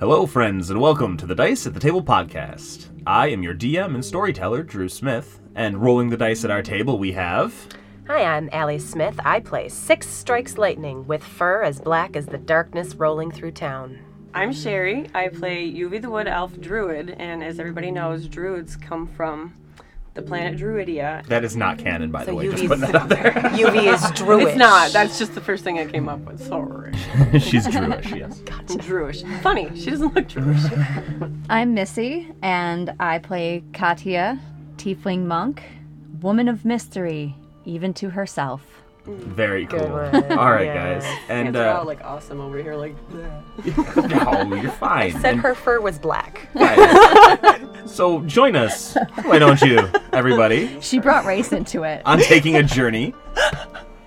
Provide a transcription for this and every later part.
Hello, friends, and welcome to the Dice at the Table podcast. I am your DM and storyteller, Drew Smith, and rolling the dice at our table, we have. Hi, I'm Allie Smith. I play Six Strikes Lightning with fur as black as the darkness rolling through town. I'm Sherry. I play Yuvi the Wood Elf Druid, and as everybody knows, druids come from the planet Druidia. That is not canon, by the So way, just Yuvi's putting that out there. UV is druid. It's not. That's just the first thing I came up with. Sorry. She's Druish, yes. Druish. Funny. She doesn't look Druish. I'm Missy, and I play Katia, Tiefling Monk, Woman of Mystery, even to herself. Very cool. Good. All right, Yeah. guys. And, They're all uh, like awesome over here. Like, no, you're fine. Said And- her fur was black. so join us, why don't you, everybody, She brought race into it. on taking a journey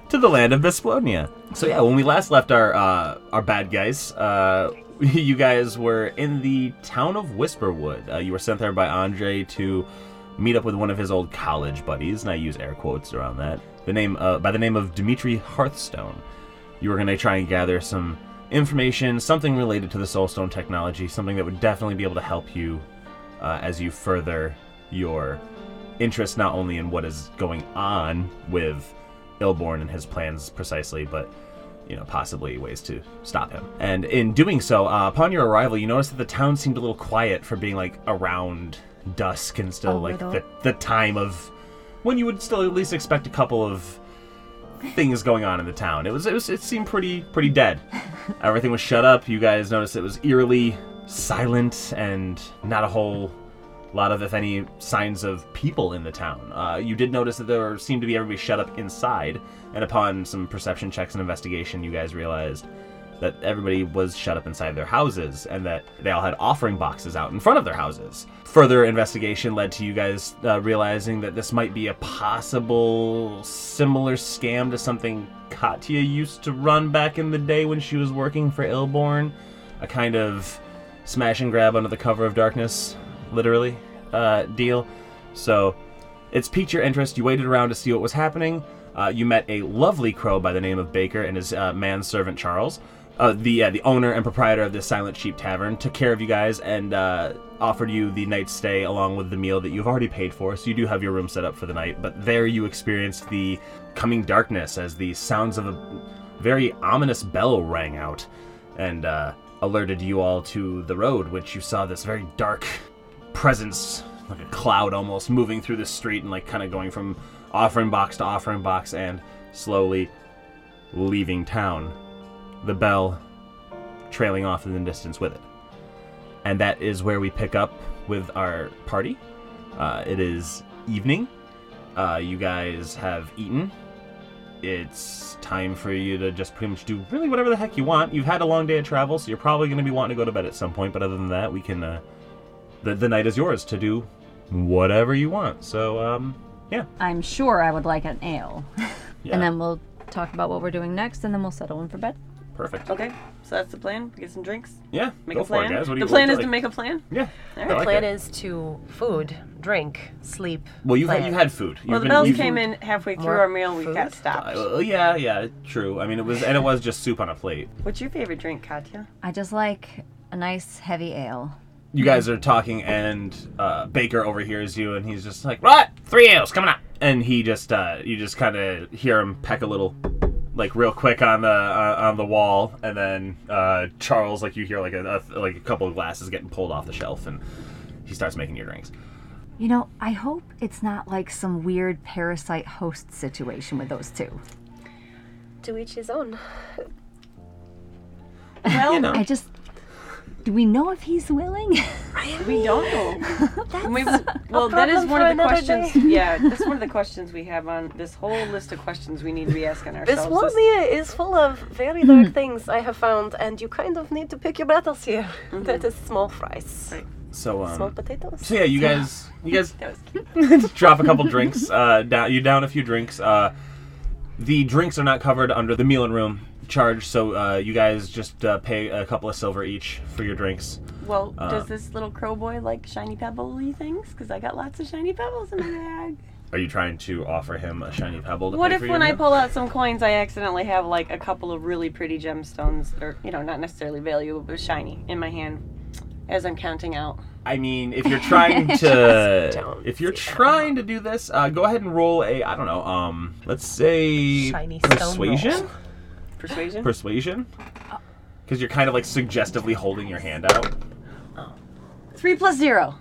to the land of Besplonia. So yeah, when we last left our uh, our bad guys, uh, you guys were in the town of Whisperwood. Uh, you were sent there by Andre to meet up with one of his old college buddies, and I use air quotes around that. The name uh, by the name of Dimitri Hearthstone. You were going to try and gather some information, something related to the Soulstone technology, something that would definitely be able to help you uh, as you further your interest not only in what is going on with Ilborn and his plans precisely, but you know possibly ways to stop him. And in doing so, uh, upon your arrival, you notice that the town seemed a little quiet for being like around dusk and still A like little. the the time of when you would still at least expect a couple of things going on in the town. It was it was it seemed pretty pretty dead. Everything was shut up. You guys noticed it was eerily silent and not a whole lot of, if any, signs of people in the town. Uh, you did notice that there seemed to be everybody shut up inside, and upon some perception checks and investigation, you guys realized that everybody was shut up inside their houses and that they all had offering boxes out in front of their houses. Further investigation led to you guys uh, realizing that this might be a possible similar scam to something Katya used to run back in the day when she was working for Ilborn. A kind of smash and grab under the cover of darkness, literally, uh, deal. So it's piqued your interest. You waited around to see what was happening. Uh, you met a lovely crow by the name of Baker and his uh, manservant Charles. Uh, the uh, the owner and proprietor of the Silent Sheep Tavern took care of you guys and uh, offered you the night's stay along with the meal that you've already paid for. So you do have your room set up for the night. But there you experienced the coming darkness as the sounds of a very ominous bell rang out and uh, alerted you all to the road, which you saw this very dark presence, like a cloud almost, moving through the street and like kind of going from offering box to offering box and slowly leaving town. The bell trailing off in the distance with it. And that is where we pick up with our party. Uh, it is evening. Uh, you guys have eaten. It's time for you to just pretty much do really whatever the heck you want. You've had a long day of travel, so you're probably going to be wanting to go to bed at some point. But other than that, we can. Uh, the the night is yours to do whatever you want. So um, yeah, I'm sure I would like an ale. yeah, And then we'll talk about what we're doing next, and then we'll settle in for bed. Perfect. okay, so that's the plan. Get some drinks. Yeah, Make go a for plan. it, guys. What do the you plan what is do to make a plan. Yeah, All I right. like Plan it. is to food, drink, sleep. Well, you've had, plan. you had food. You've Well, the been- bells came in halfway through our meal. We food? got stopped. Uh, yeah, yeah, true. I mean, it was and it was just soup on a plate. What's your favorite drink, Katya? I just like a nice heavy ale. You guys are talking, and uh, Baker overhears you, and he's just like, "What? Three ales coming up!" And he just, uh, you just kind of hear him peck a little, like real quick on the uh, on the wall, and then uh, Charles, like you hear like a, a like a couple of glasses getting pulled off the shelf, and he starts making your drinks. You know, I hope it's not like some weird parasite host situation with those two. To each his own. Well, You know. I just. Do we know if he's willing? we don't know. We- well, that is one of the questions. day. Yeah, that's one of the questions we have on this whole list of questions we need to be asking ourselves. This This- Woznia is full of very dark things I have found, and you kind of need to pick your battles here. That is small fries. Right. So, Small um, potatoes. so yeah, you guys, you guys That was cute. drop a couple drinks. Uh, down, you down a few drinks. Uh, the drinks are not covered under the meal and room charge, so uh, you guys just uh, pay a couple of silver each for your drinks. Well, Uh, does this little crow boy like shiny pebbly things? Because I got lots of shiny pebbles in my bag. Are you trying to offer him a shiny pebble? To What pay if for your when I pull out some coins, I accidentally have like a couple of really pretty gemstones, or you know, not necessarily valuable, but shiny in my hand? as I'm counting out. I mean, if you're trying to, if you're see that. trying to do this, uh, go ahead and roll a, I don't know, um, let's say Shiny persuasion, roll. Persuasion. persuasion, because you're kind of like suggestively holding your hand out. Oh. Three plus zero.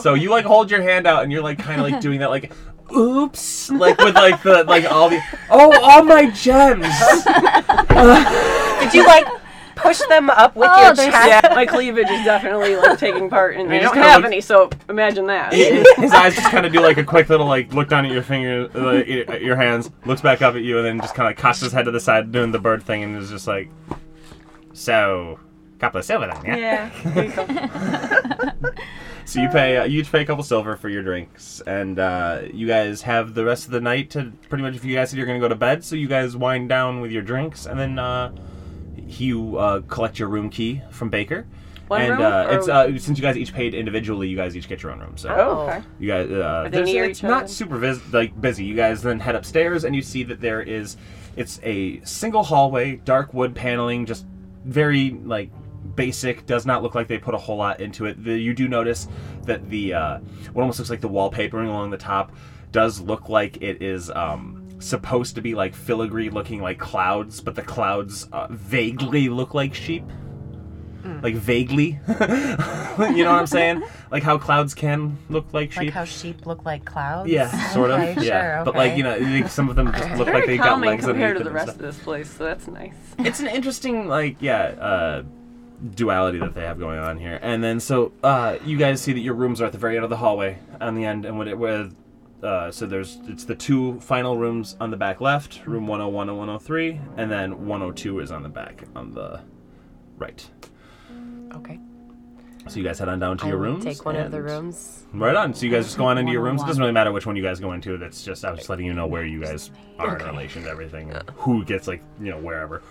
So you like hold your hand out and you're like kind of like doing that like, oops, like with like the like all the oh all my gems. Did you like push them up with Oh, your chest? Yeah, my cleavage is definitely like taking part, and I just don't have look- any, so imagine that. His eyes just kind of do like a quick little like look down at your finger, uh, your hands, looks back up at you, and then just kind of cocks his head to the side doing the bird thing, and is just like, so, couple of silver then, yeah. Yeah. there you. So you pay, uh, you each pay a couple silver for your drinks, and uh, you guys have the rest of the night to pretty much. If you guys said you're gonna go to bed, so you guys wind down with your drinks, and then uh, you uh, collect your room key from Baker. One and room, uh, or- it's uh, since you guys each paid individually, you guys each get your own room. So Oh, okay. you guys, uh, there's, near it's not other? super vis- like busy. You guys then head upstairs, and you see that there is, it's a single hallway, dark wood paneling, just very like basic. Does not look like they put a whole lot into it. The, you do notice that the uh, what almost looks like the wallpapering along the top does look like it is. Um, supposed to be like filigree looking like clouds but the clouds uh, vaguely look like sheep. Like vaguely. You know what i'm saying? Like how clouds can look like sheep. Like how sheep look like clouds? yeah sort of. Okay, yeah sure, but like you know like, some of them just look like they got calming legs compared to the rest stuff. of this place, so that's nice. it's an interesting like yeah uh duality that they have going on here. And then so uh you guys see that your rooms are at the very end of the hallway on the end and when it with uh, so there's it's the two final rooms on the back left room 101 and 103 and then 102 is on the back on the right Okay. so you guys head on down to I your rooms take one of the rooms. Right on. So you guys just go on into your rooms. It doesn't really matter which one you guys go into. That's just I was just letting you know where you guys are in relation to everything, and who gets like you know wherever.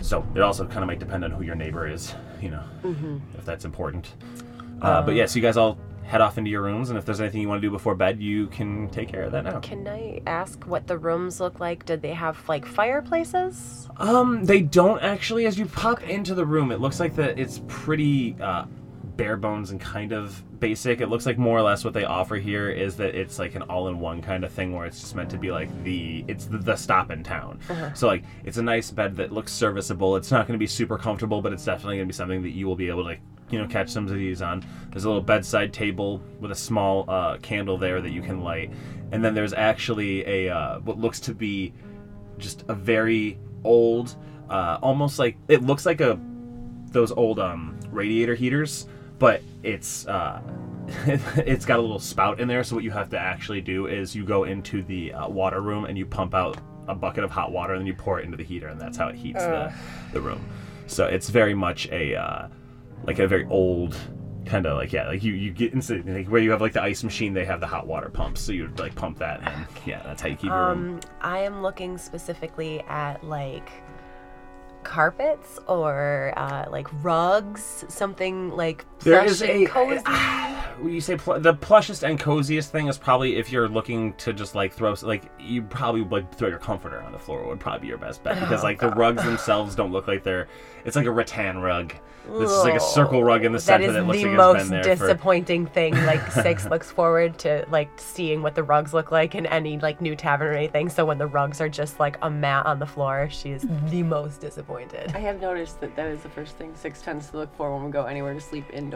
So it also kind of might depend on who your neighbor is, you know, if that's important. Uh, but yeah, so you guys all head off into your rooms, and if there's anything you want to do before bed, you can take care of that now. Can I ask what the rooms look like? Did they have like fireplaces? Um, they don't actually. As you pop into the room, it looks like that it's pretty uh, bare bones and kind of basic. It looks like more or less what they offer here is that it's like an all-in-one kind of thing where it's just meant to be like the it's the, the stop in town. So like it's a nice bed that looks serviceable. It's not going to be super comfortable, but it's definitely going to be something that you will be able to you know catch some of these on. There's a little bedside table with a small uh, candle there that you can light, and then there's actually a uh, what looks to be just a very old, uh, almost like it looks like a those old um, radiator heaters, but it's uh, it's got a little spout in there. So what you have to actually do is you go into the uh, water room and you pump out a bucket of hot water and then you pour it into the heater, and that's how it heats the, the room. So it's very much a uh, like a very old kind of like yeah like you you get into like where you have like the ice machine they have the hot water pumps so you would like pump that and yeah that's how you keep your room. Um, I am looking specifically at like carpets or uh, like rugs, something like There plush is and a cozy. Ah, when you say pl- the plushest and coziest thing is probably if you're looking to just like throw like you probably like throw your comforter on the floor would probably be your best bet because Oh, like the rugs themselves don't look like they're it's like a rattan rug. This is like a circle rug in the center is that looks the like most it's been there for disappointing thing. Like Six looks forward to like seeing what the rugs look like in any like new tavern or anything. So when the rugs are just like a mat on the floor, she is mm-hmm. the most disappointed. I have noticed that that is the first thing Six tends to look for when we go anywhere to sleep indoors.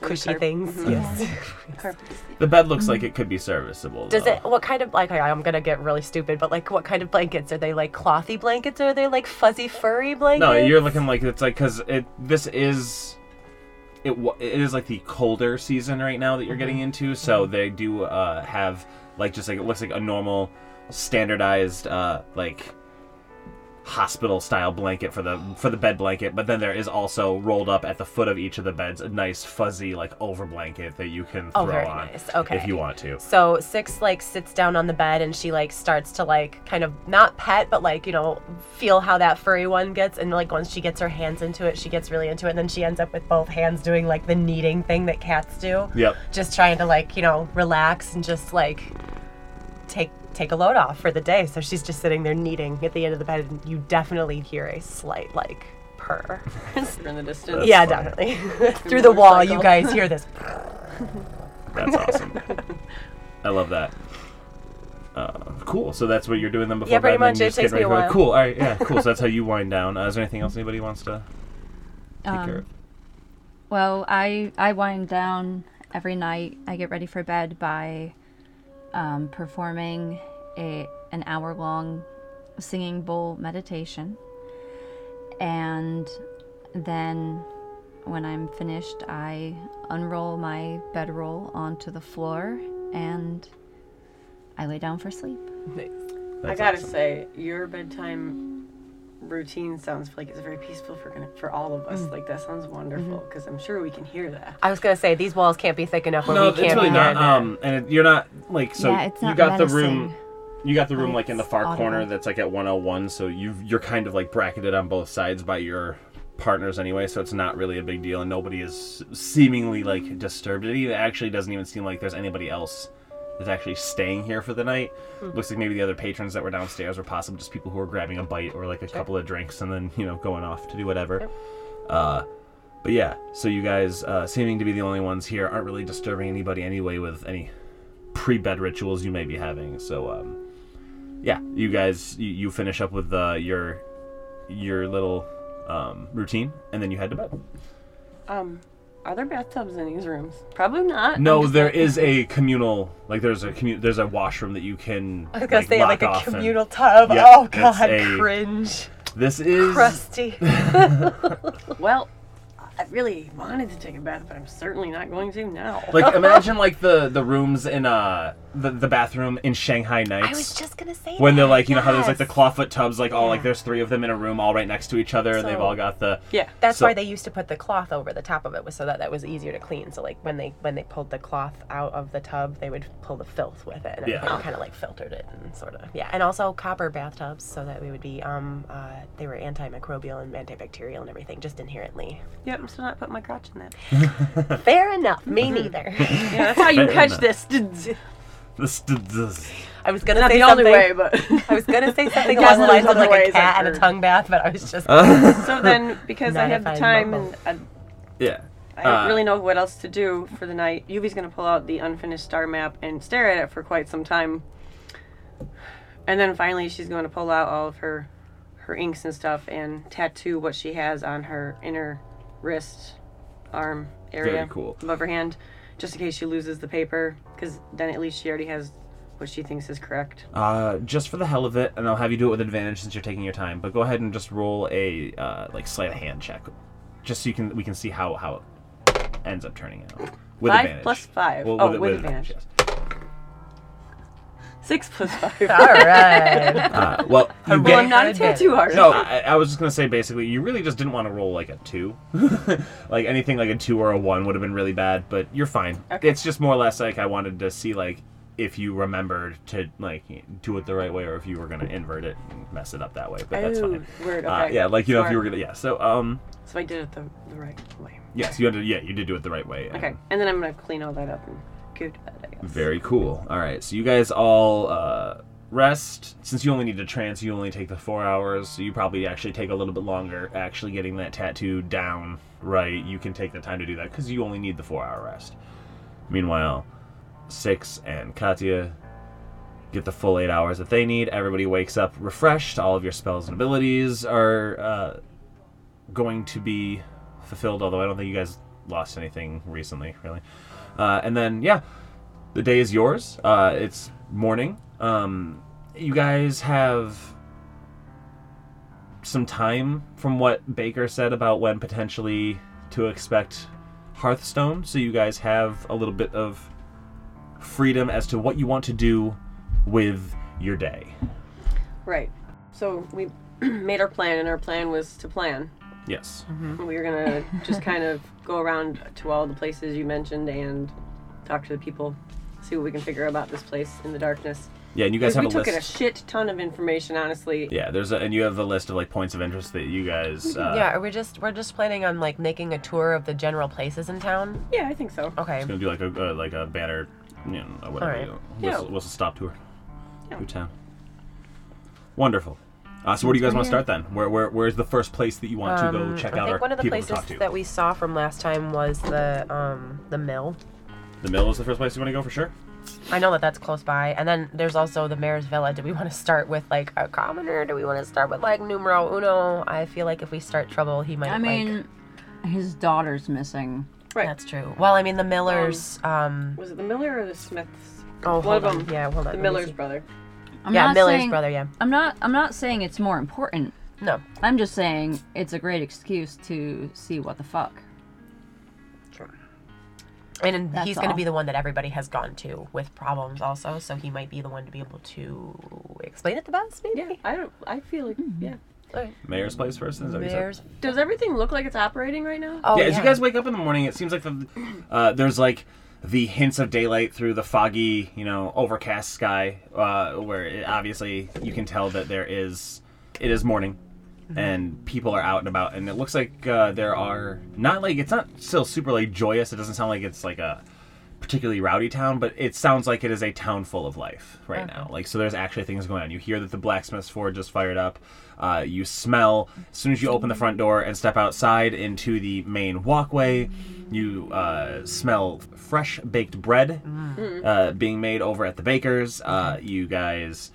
Cushy carp- things. Mhm. Yes. Carpet the bed looks like it could be serviceable. Does though. it? What kind of like? I- I'm gonna get really stupid, but like, what kind of blankets are they? Like clothy blankets? Or are they like fuzzy furry blankets? No, you're looking like it's like because it. This is. It, wa- it is like the colder season right now that you're getting into, so they do uh, have like just like it looks like a normal, standardized uh, like hospital style blanket for the for the bed blanket, but then there is also rolled up at the foot of each of the beds a nice fuzzy like over blanket that you can oh, throw Oh, very on nice. Okay. if you want to. So Six like sits down on the bed and she like starts to like kind of not pet but like you know feel how that furry one gets and like once she gets her hands into it she gets really into it and then she ends up with both hands doing like the kneading thing that cats do. Yep. Just trying to like you know relax and just like take take a load off for the day. So she's just sitting there kneading at the end of the bed and you definitely hear a slight like purr. in the distance. yeah, funny. definitely. Through the wall, you guys hear this. That's awesome. I love that. Uh, cool. So that's what you're doing then before Yeah, pretty bed, much. It takes me a while. Cool. All right. Yeah. Cool. so that's how you wind down. Uh, is there anything else anybody wants to take care Um, of? Well, I I wind down every night. I get ready for bed by um, performing a an hour long singing bowl meditation, and then when I'm finished, I unroll my bedroll onto the floor and I lay down for sleep. I gotta awesome. say, your bedtime routine sounds like it's very peaceful for gonna, for all of us. Mm. Like that sounds wonderful Mm-hmm. because I'm sure we can hear that. I was gonna say these walls can't be thick enough where No, we it's can't really be not. heard. Um, and it, you're not like so. yeah, it's not you got the room. You got the room like in the far audible. corner that's like at 101. So you you're kind of like bracketed on both sides by your partners anyway. So it's not really a big deal, and nobody is seemingly like disturbed. It even- actually doesn't even seem like there's anybody else that's actually staying here for the night. Looks like maybe the other patrons that were downstairs were possibly just people who were grabbing a bite or like a couple of drinks and then you know going off to do whatever. Uh, but yeah, so you guys, uh, seeming to be the only ones here, aren't really disturbing anybody anyway with any pre-bed rituals you may be having. So, um, yeah, you guys, you, you finish up with uh, your your little um, routine, and then you head to bed. Um, are there bathtubs in these rooms? Probably not. No, I'm there like- is a communal, like there's a commu- there's a washroom that you can. I was gonna like, say like a off and- communal tub. Yep, oh god, a- cringe, This is crusty. Well, I really wanted to take a bath, but I'm certainly not going to now. like imagine like the the rooms in uh the the bathroom in Shanghai Nights. I was just gonna say when they're like you know how there's like the yes. clawfoot tubs like all like there's three of them in a room all right next to each other and they've So- all got the yeah. That's So- why they used to put the cloth over the top of it, was so that that was easier to clean. So like when they when they pulled the cloth out of the tub, they would pull the filth with it, and Yeah. everything kind of like filtered it and sort of yeah. And also copper bathtubs, so that we would be um uh, they were antimicrobial and antibacterial and everything, just inherently. Yep, I'm still not putting my crotch in that. Fair enough. Me neither. Yeah, that's how you Fair catch enough. this. this, this I was gonna Not say the only something. way, but I was gonna say something along the lines of like a cat and a tongue bath, but I was just so then because I have the time bumble. and yeah I, I don't Uh, really know what else to do for the night, Yuvi's gonna pull out the unfinished star map and stare at it for quite some time, and then finally she's going to pull out all of her her inks and stuff and tattoo what she has on her inner wrist, arm area Very cool. above her hand, just in case she loses the paper, because then at least she already has what she thinks is correct. uh just for the hell of it and I'll have you do it with advantage since you're taking your time but go ahead and just roll a uh like sleight of hand check just so you can we can see how how it ends up turning out with Five advantage plus five. Well, oh, with, advantage. yes. Six plus five. all right. uh, well you well, I'm not a tattoo artist. No, I, I was just gonna say basically, you really just didn't want to roll like a two, like anything like a two or a one would have been really bad. But you're fine. Okay. It's just more or less like I wanted to see like if you remembered to like do it the right way or if you were gonna invert it and mess it up that way. But that's Oh, fine. Word, Uh, okay. yeah, like you know if you were gonna yeah. So um So I did it the, the right way. yes, you had to yeah you did do it the right way. and- Okay, and then I'm gonna clean all that up and go to bed. I guess. Very cool. All right, so you guys all uh, rest. Since you only need to trance, you only take the four hours. So you probably actually take a little bit longer actually getting that tattoo down right. You can take the time to do that because you only need the four-hour rest. Meanwhile, Six and Katya get the full eight hours that they need. Everybody wakes up refreshed. All of your spells and abilities are uh, going to be fulfilled. Although I don't think you guys lost anything recently, really. Uh, and then yeah, the day is yours. Uh, it's morning. Um, you guys have some time from what Baker said about when potentially to expect Hearthstone. So you guys have a little bit of freedom as to what you want to do with your day. Right. So we made our plan, and our plan was to plan. Yes. We were gonna just kind of go around to all the places you mentioned and talk to the people, see what we can figure about this place in the darkness. Yeah, and you guys have we a took list. in a shit ton of information, honestly. yeah, there's a, and you have a list of like points of interest that you guys. Uh, yeah, are we just we're just planning on like making a tour of the general places in town? Yeah, I think so. Okay. It's gonna do like a uh, like a banner, you know, whatever. Alright. You know, Yeah. whistle, whistle stop tour Yeah. through town. Wonderful. Uh, so where do you guys want to start then? Where, where where's the first place that you want to go Um, check I out think our one of the people places talk to? that we saw from last time was the um the mill. the mill is the first place you want to go for sure. I know that that's close by, and then there's also the mayor's villa. Do we want to start with like a commoner? Do we want to start with like numero uno? I feel like if we start trouble, he might. I like- mean, his daughter's missing. Right. that's true. Well, I mean the Millers. Um, Was it the Miller or the Smiths? oh, one of on. them. Yeah, hold on. The let me Miller's see. brother. I'm yeah, not Miller's saying, brother. Yeah. I'm not. I'm not saying it's more important. No. I'm just saying it's a great excuse to see what the fuck. And That's he's going to be the one that everybody has gone to with problems, also. So he might be the one to be able to explain it the best, maybe. Yeah, I don't. I feel like yeah. Alright. Mayor's place first. Is that what you said? Mayor's. Does everything look like it's operating right now? Oh yeah, yeah. as you guys wake up in the morning, it seems like the uh, there's like the hints of daylight through the foggy, you know, overcast sky, uh, where it, obviously you can tell that there is it is morning, and people are out and about, and it looks like uh, there are not like it's not still super like joyous. It doesn't sound like it's like a particularly rowdy town, but it sounds like it is a town full of life right now. Like, so there's actually things going on. You hear that the blacksmith's forge is fired up. Uh, you smell as soon as you open the front door and step outside into the main walkway. You uh, smell fresh baked bread uh, being made over at the baker's. Uh, you guys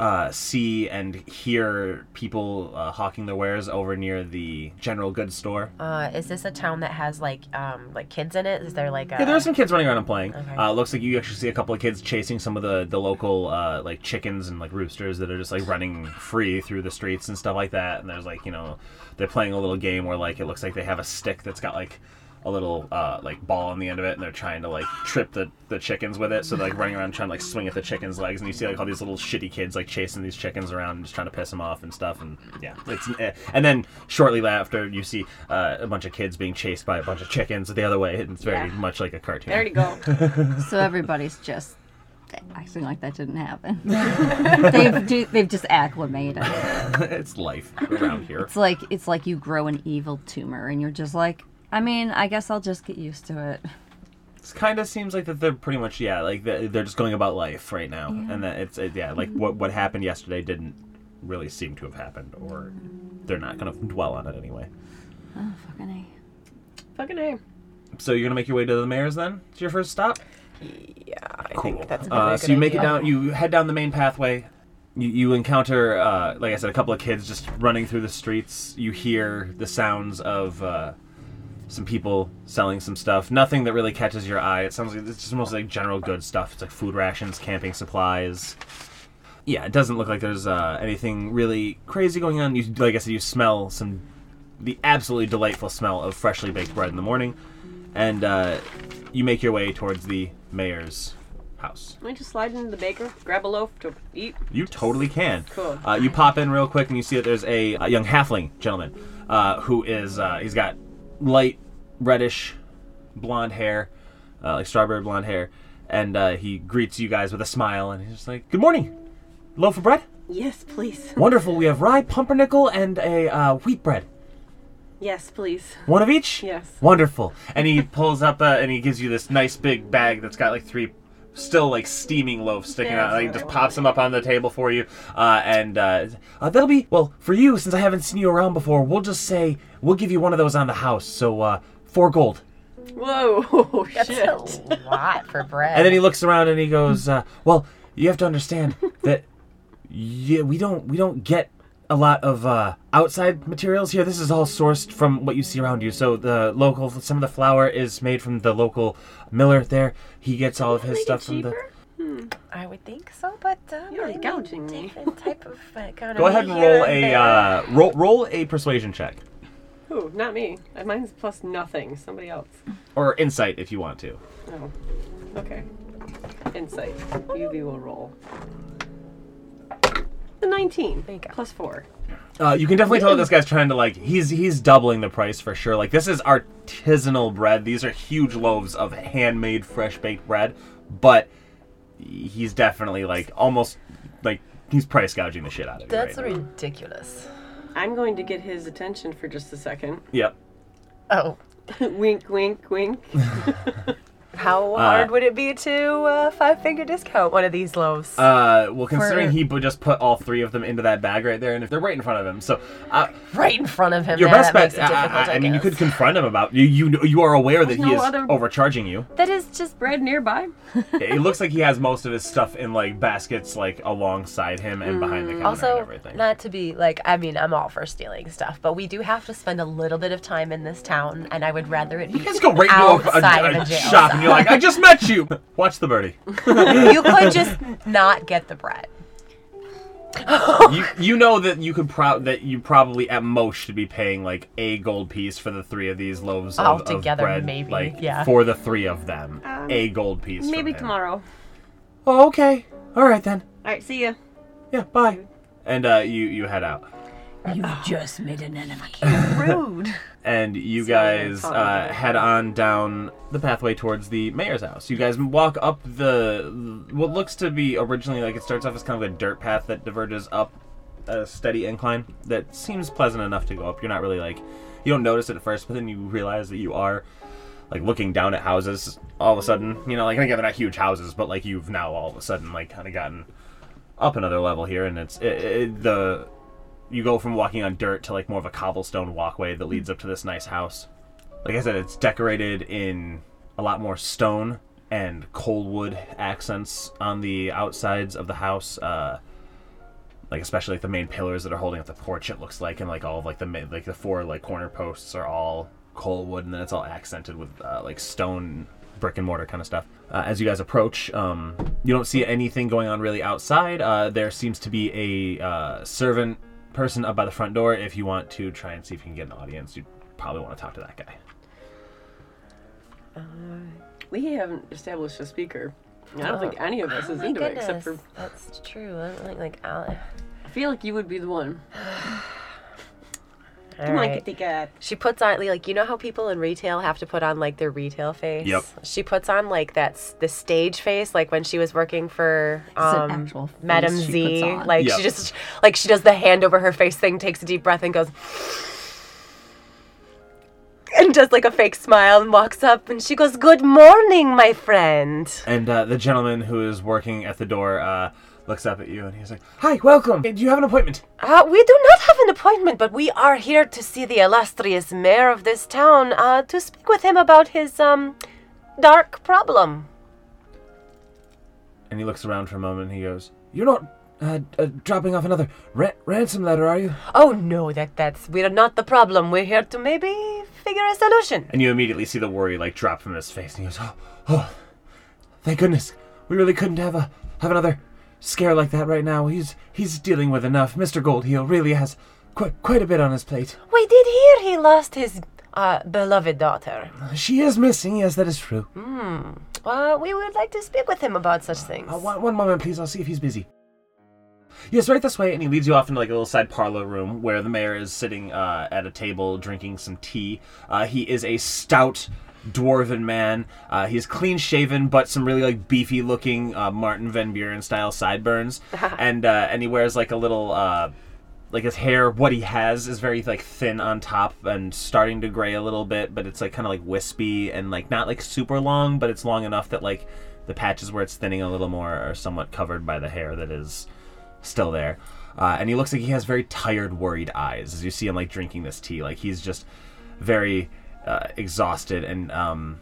uh, see and hear people uh, hawking their wares over near the general goods store. Uh, is this a town that has like um like kids in it? Is there like a? Yeah, there are some kids running around and playing. Okay. Uh, looks like you actually see a couple of kids chasing some of the the local uh, like chickens and like roosters that are just like running free through the streets and stuff like that. And there's like you know they're playing a little game where like it looks like they have a stick that's got like a little uh, like ball on the end of it, and they're trying to like trip the, the chickens with it. So they're like running around trying to like swing at the chickens' legs, and you see like all these little shitty kids like chasing these chickens around and just trying to piss them off and stuff. And yeah, it's eh. and then shortly after you see uh, a bunch of kids being chased by a bunch of chickens the other way. and It's very Yeah. much like a cartoon. There you go. So everybody's just acting like that didn't happen. they've do, they've just acclimated. it's life around here. It's like it's like you grow an evil tumor and you're just like, I mean, I guess I'll just get used to it. It kind of seems like that they're pretty much yeah, like they're they're just going about life right now, and that it's it, yeah, like what what happened yesterday didn't really seem to have happened, or they're not gonna dwell on it anyway. Oh fucking a. Fucking A. So you're gonna make your way to the mayor's then? It's your first stop. Yeah, I Cool. think that's uh, probably so you make it down. You head down the main pathway. You, you encounter, uh, like I said, a couple of kids just running through the streets. You hear the sounds of uh, some people selling some stuff. Nothing that really catches your eye. It sounds like it's just mostly like general good stuff. It's like food rations, camping supplies. Yeah, it doesn't look like there's uh, anything really crazy going on. You, like I said, you smell some the absolutely delightful smell of freshly baked bread in the morning, and uh, you make your way towards the mayor's house. Let me just slide into the baker, grab a loaf to eat. You totally can. Cool. Uh, you pop in real quick and you see that there's a, a young halfling gentleman uh, who is uh, he's got light reddish blonde hair, uh, like strawberry blonde hair, and uh, he greets you guys with a smile and he's just like, "Good morning, loaf of bread. Yes, please. Wonderful. We have rye, pumpernickel, and a uh, wheat bread. Yes, please. One of each. Yes. Wonderful. And he pulls up uh, and he gives you this nice big bag that's got like three still like steaming loaf sticking Yeah, out. Like, just pops them up on the table for you. Uh, and uh, uh, that'll be, well, for you, since I haven't seen you around before, we'll just say we'll give you one of those on the house. So, uh, four gold. Whoa, That's shit. a lot for bread. And then he looks around and he goes, uh, "Well, you have to understand that yeah, we don't we don't get a lot of uh, outside materials here. This is all sourced from what you see around you. So the local, some of the flour is made from the local miller there. He gets all of his Make it stuff from the. cheaper? I would think so, but um, You're I mean, gouging me. different type of economy Go ahead and roll a uh, roll roll a persuasion check Ooh, not me. Uh, Mine's plus nothing. Somebody else. or insight if you want to. Oh. Okay. Insight. Yuvi will roll. The 19. There you go. Plus 4. Uh, you can definitely tell that this guy's trying to like he's he's doubling the price for sure. Like this is artisanal bread. These are huge loaves of handmade fresh baked bread, but he's definitely like almost like he's price gouging the shit out of you. That's right now. ridiculous. I'm going to get his attention for just a second. Yep. Oh, wink, wink, wink. How hard would it be to uh, five finger discount one of these loaves? Uh, well, considering For- he bu- just put all three of them into that bag right there, and if they're right in front of him, so uh, right in front of him. your yeah, best that bet. makes it I, difficult, I, I mean, you guess. could confront him about you. You you are aware that There's he no is other- overcharging you. That is just Bread nearby. it looks like he has most of his stuff in like baskets, like alongside him and behind the counter and also everything. not to be like. I mean, I'm all for stealing stuff, but we do have to spend a little bit of time in this town, and I would rather it be you guys go right into a, outside a, of a a jail shop, and you're like, "I just met you." Watch the birdie. you could just not get the bread. you you know that you could pro- that you probably at most should be paying like a gold piece for the three of these loaves of, of Altogether, bread, maybe, like yeah. for the three of them, Um, a gold piece. from Maybe him. tomorrow. Oh, okay. All right then. All right, see ya. Yeah, bye. And uh, you you head out, You've just made an enemy. Rude. and you So guys uh, head on down the pathway towards the mayor's house. You guys walk up the what looks to be originally like it starts off as kind of a dirt path that diverges up a steady incline that seems pleasant enough to go up. You're not really like you don't notice it at first, but then you realize that you are like looking down at houses all of a sudden. You know, like again they're not huge houses, but like you've now all of a sudden like kind of gotten up another level here, and it's it, it, the you go from walking on dirt to like more of a cobblestone walkway that leads up to this nice house. Like I said, it's decorated in a lot more stone and cold wood accents on the outsides of the house. Uh, like especially like the main pillars that are holding up the porch. It looks like, and like all of like the like the four like corner posts are all cold wood, and then it's all accented with uh, like stone, brick and mortar kind of stuff. Uh, as you guys approach, um, you don't see anything going on really outside. Uh, there seems to be a uh, servant person up by the front door. If you want to try and see if you can get an audience, you probably want to talk to that guy. Uh, we haven't established a speaker. I don't think oh. any of us Oh is my into it except goodness, for. that's true. I don't think like Al- I feel like you would be the one. All Come on, right. Kitty Cat. She puts on like you know how people in retail have to put on like their retail face. Yep. She puts on like that's the stage face like when she was working for um actual face Madame Z. Like Yep. she just like she does the hand over her face thing, takes a deep breath and goes and does like a fake smile and walks up and she goes, "Good morning, my friend." And uh, the gentleman who is working at the door uh, looks up at you and he's like, "Hi, welcome. Do you have an appointment?" Uh, we do not have an appointment, but we are here to see the illustrious mayor of this town uh, to speak with him about his um dark problem. And he looks around for a moment and he goes, You're not uh, uh, dropping off another ra- ransom letter, are you? Oh no, that that's we're not the problem. We're here to maybe figure a solution. And you immediately see the worry like drop from his face and he goes, Oh, oh thank goodness. We really couldn't have a have another scare like that right now. He's he's dealing with enough. Mr. Goldheel really has quite quite a bit on his plate. We did hear he lost his uh, beloved daughter. She is missing, yes, that is true. Hmm. Uh, we would like to speak with him about such things. Uh, one, one moment, please. I'll see if he's busy. Yes, right this way. And he leads you off into like a little side parlor room where the mayor is sitting uh, at a table drinking some tea. Uh, he is a stout dwarven man. Uh, he's clean shaven, but some really like beefy looking uh, Martin Van Buren style sideburns, and uh, and he wears like a little. Uh, like his hair, what he has is very like thin on top and starting to gray a little bit, but it's like kind of like wispy and like not like super long, but it's long enough that like the patches where it's thinning a little more are somewhat covered by the hair that is still there. Uh, and he looks like he has very tired, worried eyes as you see him like drinking this tea. Like he's just very uh, exhausted and um,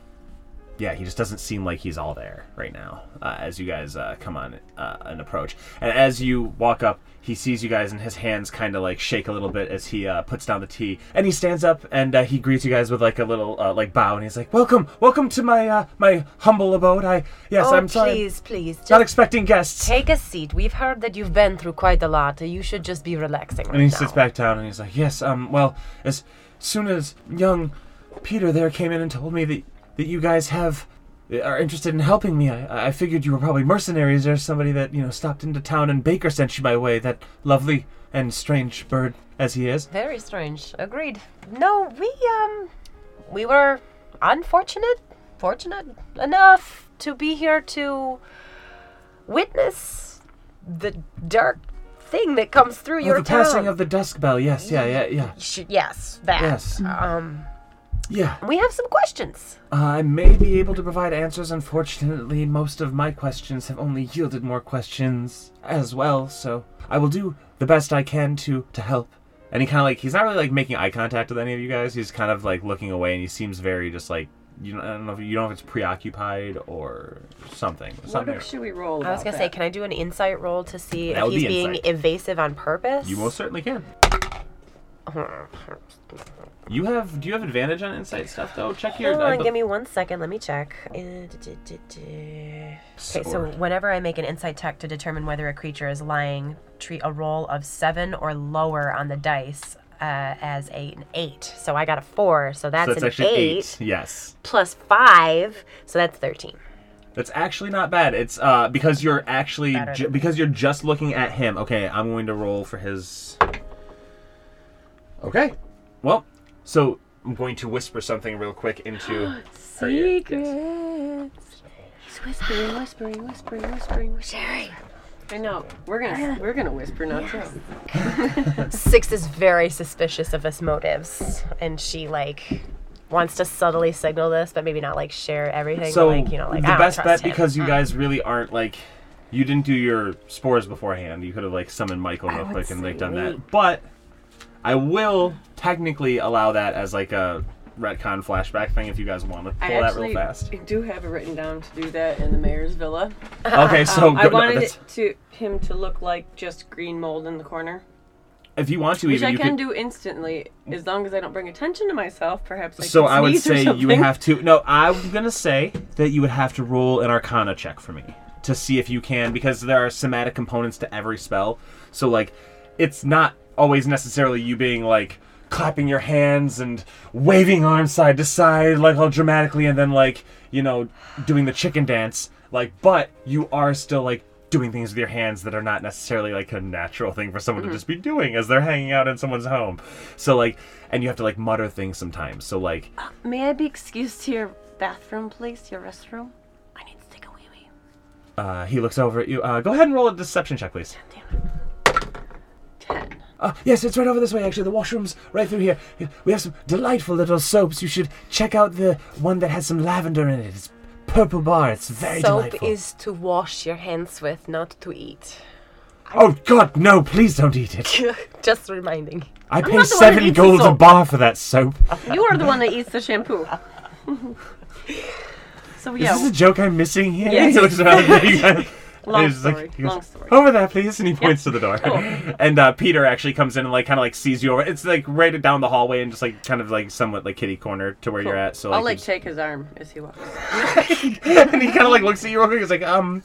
yeah, he just doesn't seem like he's all there right now. Uh, as you guys uh, come on uh, and approach, and as you walk up, he sees you guys, and his hands kind of like shake a little bit as he uh, puts down the tea, and he stands up and uh, he greets you guys with like a little uh, like bow, and he's like, "Welcome, welcome to my uh, my humble abode. I yes, oh, I'm sorry, please, please, not expecting guests." take a seat. We've heard that you've been through quite a lot. You should just be relaxing right And he now. sits back down and he's like, "Yes, um, well, as soon as young Peter there came in and told me that that you guys have are interested in helping me, I, I figured you were probably mercenaries or somebody that you know stopped into town and Baker sent you my way. That lovely and strange bird as he is. Very strange. Agreed. No, we um we were unfortunate, fortunate enough to be here to witness the dark thing that comes through Oh, your the town. passing of the dusk bell. Yes, yeah, yeah, yeah. Sh- yes, that. Yes. Um Yeah. We have some questions. I may be able to provide answers. Unfortunately, most of my questions have only yielded more questions as well, so I will do the best I can to to help. And he kind of like he's not really like making eye contact with any of you guys. He's kind of like looking away, and he seems very just like you. Know, I don't know if you don't know if it's preoccupied or something. What Something. if should we roll? I was gonna say, can I do an insight roll to see That if he's be being insight. evasive on purpose? You most certainly can. You have? Do you have advantage on insight stuff though? Check your. Hold I on, be- give me one second. Let me check. Uh. Okay, so whenever I make an insight check to determine whether a creature is lying, treat a roll of seven or lower on the dice uh, as a, an eight. So I got a four, so that's, So that's an actually eight, eight. Yes. plus five, so that's thirteen. That's actually not bad. It's uh because you're actually ju- because you're just looking at him. Okay, I'm going to roll for his. Okay, well, so I'm going to whisper something real quick into her ear. Yes. He's whispering, whispering, whispering, whispering, whispering. I know. We're gonna we're gonna whisper now too. Six is very suspicious of us motives, and she like wants to subtly signal this, but maybe not like share everything. So but, like you know, like the I don't best trust bet him. because you mm. guys really aren't like you didn't do your spores beforehand. You could have like summoned Michael real quick and like done wait. that. But I will technically allow that as like a retcon flashback thing if you guys want to pull I that real fast. I do have it written down to do that in the mayor's villa. Okay, so Um, I go- no, wanted that's- it to him to look like just green mold in the corner, if you want to, which even I can could do instantly as long as I don't bring attention to myself. Perhaps. I So I would say you would have to. No, I'm gonna say that you would have to roll an Arcana check for me to see if you can, because there are somatic components to every spell. So like, it's not always necessarily you being like clapping your hands and waving arms side to side like all dramatically, and then like you know doing the chicken dance. Like, but you are still like doing things with your hands that are not necessarily like a natural thing for someone to just be doing as they're hanging out in someone's home. So like, and you have to like mutter things sometimes. So like. May I be excused to your bathroom, please? Your restroom? I need to take a wee wee. Uh, he looks over at you. Uh, go ahead and roll a deception check, please. Ten. Uh, yes, it's right over this way, actually. The washroom's right through here. We have some delightful little soaps. You should check out the one that has some lavender in it. It's purple bar. It's very Soap delightful. is to wash your hands with, not to eat. Oh, God, no, please don't eat it. Just reminding. I pay not the one that seven eats the gold a soap. bar for that soap. You are the one that eats the shampoo. so Is yeah, this a joke I'm missing here? Yes. He looks around at you guys. Long And story. he goes, long story. Over there, please. And he points to the door. and uh, Peter actually comes in and like kind of like sees you over. It's like right down the hallway and just like kind of like somewhat like kitty corner to where you're at. So I'll like, shake his arm as he walks. and he kind of like looks at you real quick. He's like, um,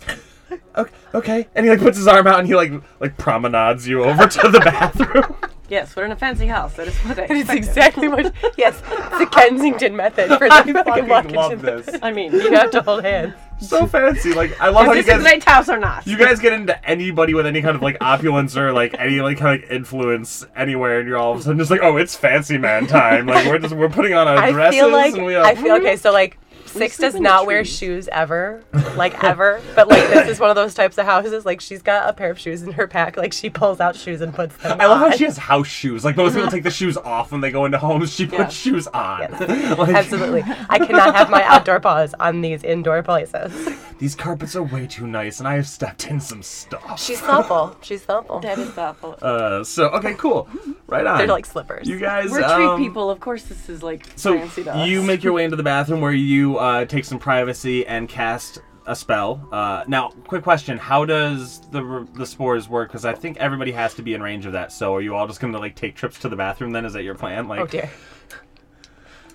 okay, okay, and he like puts his arm out and he like like promenades you over to the bathroom. Yes, we're in a fancy house. That is what I It's exactly what. Yes, it's the Kensington method for the I fucking fucking walk love into this. I mean, You have to hold hands. So fancy. Like I love how you this a guys. great house or not? You guys get into anybody with any kind of like opulence or like any like kind of like, influence anywhere, and you're all of a sudden just like, oh, it's fancy man time. Like we're just we're putting on our I dresses feel like and we have. I feel okay. So like, Six does not wear shoes ever, like ever. But like this is one of those types of houses. Like she's got a pair of shoes in her pack. Like she pulls out shoes and puts them. On. I love how she has house shoes. Like most people take the shoes off when they go into homes. She puts Yeah. shoes on. Yes. Like, Absolutely, I cannot have my outdoor paws on these indoor places. These carpets are way too nice, and I have stepped in some stuff. She's thoughtful. She's thoughtful. That is thoughtful. Uh, so okay, cool. Right on. They're like slippers. you guys. We're um, tree people. Of course, this is like So fancy to us. you make your way into the bathroom where you uh, take some privacy and cast a spell. Uh, now, quick question: How does the the spores work? Because I think everybody has to be in range of that. So, are you all just gonna like take trips to the bathroom? Then is that your plan? Like, oh dear.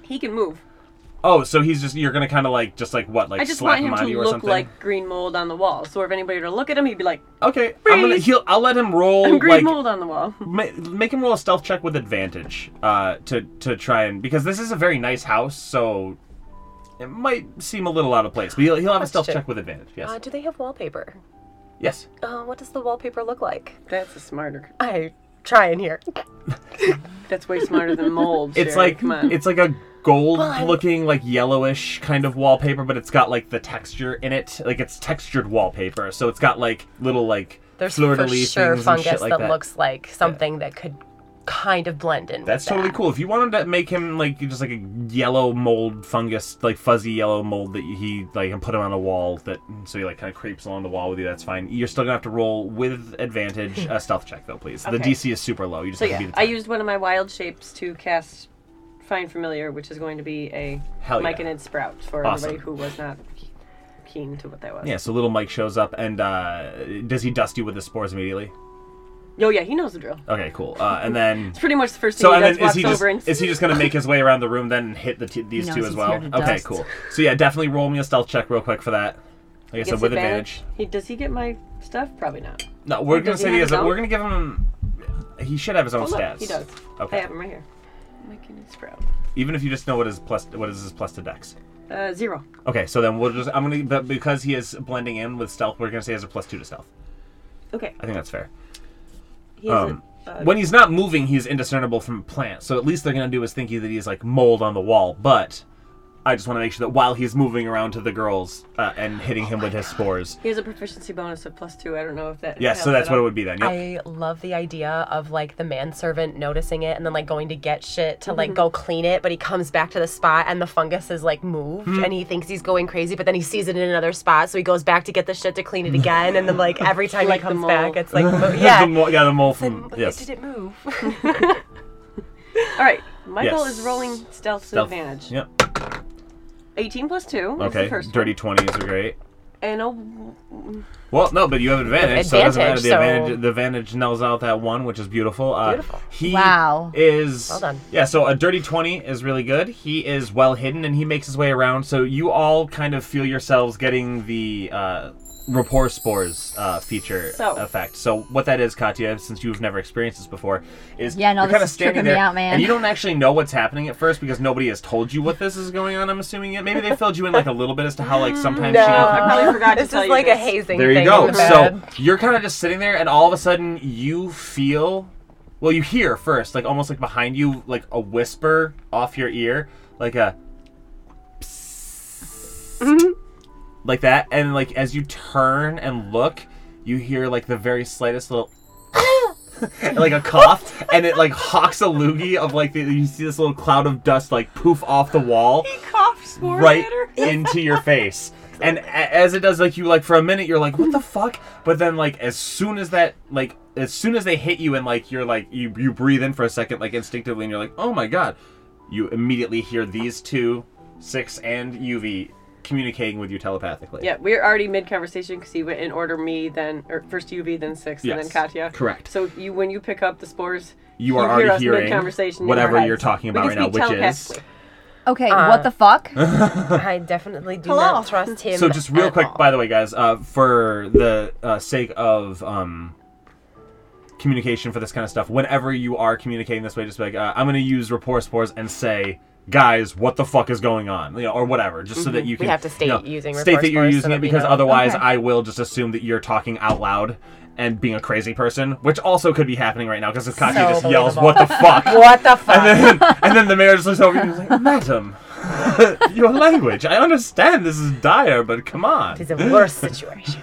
He can move. oh, so he's just you're gonna kind of like just like what like I just slap want him on to you or look something? like green mold on the wall. So if anybody were to look at him, he'd be like, okay, I'm gonna Freeze. he'll I'll let him roll "I'm green like mold on the wall." ma- make him roll a stealth check with advantage uh, to to try and because this is a very nice house, so it might seem a little out of place. But he'll, he'll have a stealth Question. check with advantage. Yes, Uh, do they have wallpaper? yes. Uh, what does the wallpaper look like? That's a smarter. I try in here. That's way smarter than mold. It's Sherry. like come on. it's like a gold Well, I'm- looking like yellowish kind of wallpaper, but it's got like the texture in it. Like it's textured wallpaper, so it's got like little like There's fleur de for lis sure things and shit fungus like that, that. looks like something that could kind of blend in. with That's totally that. cool. If you wanted to make him like just like a yellow mold fungus, like fuzzy yellow mold that he like and put him on a wall that so he like kind of creeps along the wall with you, that's fine. You're still gonna have to roll with advantage a stealth check though, please. The DC is super low. You just So have yeah, to beat the I used one of my wild shapes to cast Find Familiar, which is going to be a Hell Mike yeah. and Ed Sprout for Awesome. everybody who was not keen to what that was. Yeah, so little Mike shows up and uh, does he dust you with the spores immediately? Oh yeah, he knows the drill. Okay, cool. Uh, and then It's pretty much the first thing so he and does. then is Walks he just over and is he just gonna make his way around the room then and hit the t- these knows two as well? Okay, dust. cool. So yeah, definitely roll me a stealth check real quick for that. Like I said, gets with advantage. He does he get my stuff? Probably not. No, we're gonna Does he say he has. A, we're gonna give him. He should have his own Oh, look, stats. he does. Okay. I have him right here. Myconid Sprout. Even if you just know what his plus, what is his plus to dex. Uh, zero. Okay, so then we'll just. I'm gonna, but because he is blending in with stealth, we're gonna say he has a plus two to stealth. Okay. I think that's fair. He has Um, a, uh, when he's not moving, he's indiscernible from a plant. So at least they're gonna do is think that he's like mold on the wall. But I just want to make sure that while he's moving around to the girls uh, and hitting him with his spores. he has a proficiency bonus of plus two. I don't know if that. Yeah, so that's at what it would be then. Yep. I love the idea of like the manservant noticing it and then like going to get shit to Mm-hmm. like go clean it, but he comes back to the spot and the fungus is like moved Hmm. and he thinks he's going crazy, but then he sees it in another spot, so he goes back to get the shit to clean it again, and then like every time Like he the comes mole. back, it's like mo- yeah. the mole, yeah, the mole Then, from but yes. Did it move? All right. Michael Yes. is rolling stealth, Stealth. with advantage. Yep. 18 plus two. is the Okay. first Dirty one. twenties are great. And a Well, no, but you have advantage, so it doesn't matter. Advantage, The so- advantage, the advantage nulls out that one, which is beautiful. Uh, Beautiful. He Wow. is Well done. Yeah, so a dirty twenty is really good. He is well hidden, and he makes his way around. So you all kind of feel yourselves getting the uh, rapport spores uh, feature So- effect. So what that is, Katya, since you've never experienced this before, is Yeah, no, you're kind of standing there, out, man. and you don't actually know what's happening at first because nobody has told you what this is going on. I'm assuming it. Maybe they filled you in like a little bit as to how like sometimes No. she I probably forgot to this tell is you like a this. hazing there you thing go. in the So bed. you're kind of just sitting there, and all of a sudden you feel, well, you hear first, like almost like behind you, like a whisper off your ear, like a, Mm-hmm. Like that, and like as you turn and look, you hear like the very slightest little. like a cough, and it like hawks a loogie of like the, you see this little cloud of dust like poof off the wall He coughed spores right into your face. And a- as it does, like you like for a minute, you're like, "What the fuck?" But then, like as soon as that, like as soon as they hit you, and like you're like you you breathe in for a second, like instinctively, and you're like, "Oh my god!" You immediately hear these two, six and Yuvi, communicating with you telepathically. Yeah, we're already mid conversation because he went in order me, then or first Yuvi, then six, and then Katya. Correct. So you when you pick up the spores, You are hear already us hearing mid-conversation whatever our you're talking about can right now, which is. Okay, Uh, what the fuck? I definitely do Hello. not trust him. So just real at quick, all. by the way, guys, uh, for the uh, sake of um, communication for this kind of stuff, whenever you are communicating this way, just be like, uh, I'm going to use rapport spores and say, guys, what the fuck is going on, you know, or whatever, just so that you Mm-hmm. We can have to state you know, using state that you're spores so using it because know. otherwise Okay. I will just assume that you're talking out loud. And being a crazy person, which also could be happening right now, because Katya So just yells, "What the fuck?" What the fuck? and then and then the mayor just looks over and he's like, "Madam, your language. I understand this is dire, but come on." It's a worse situation.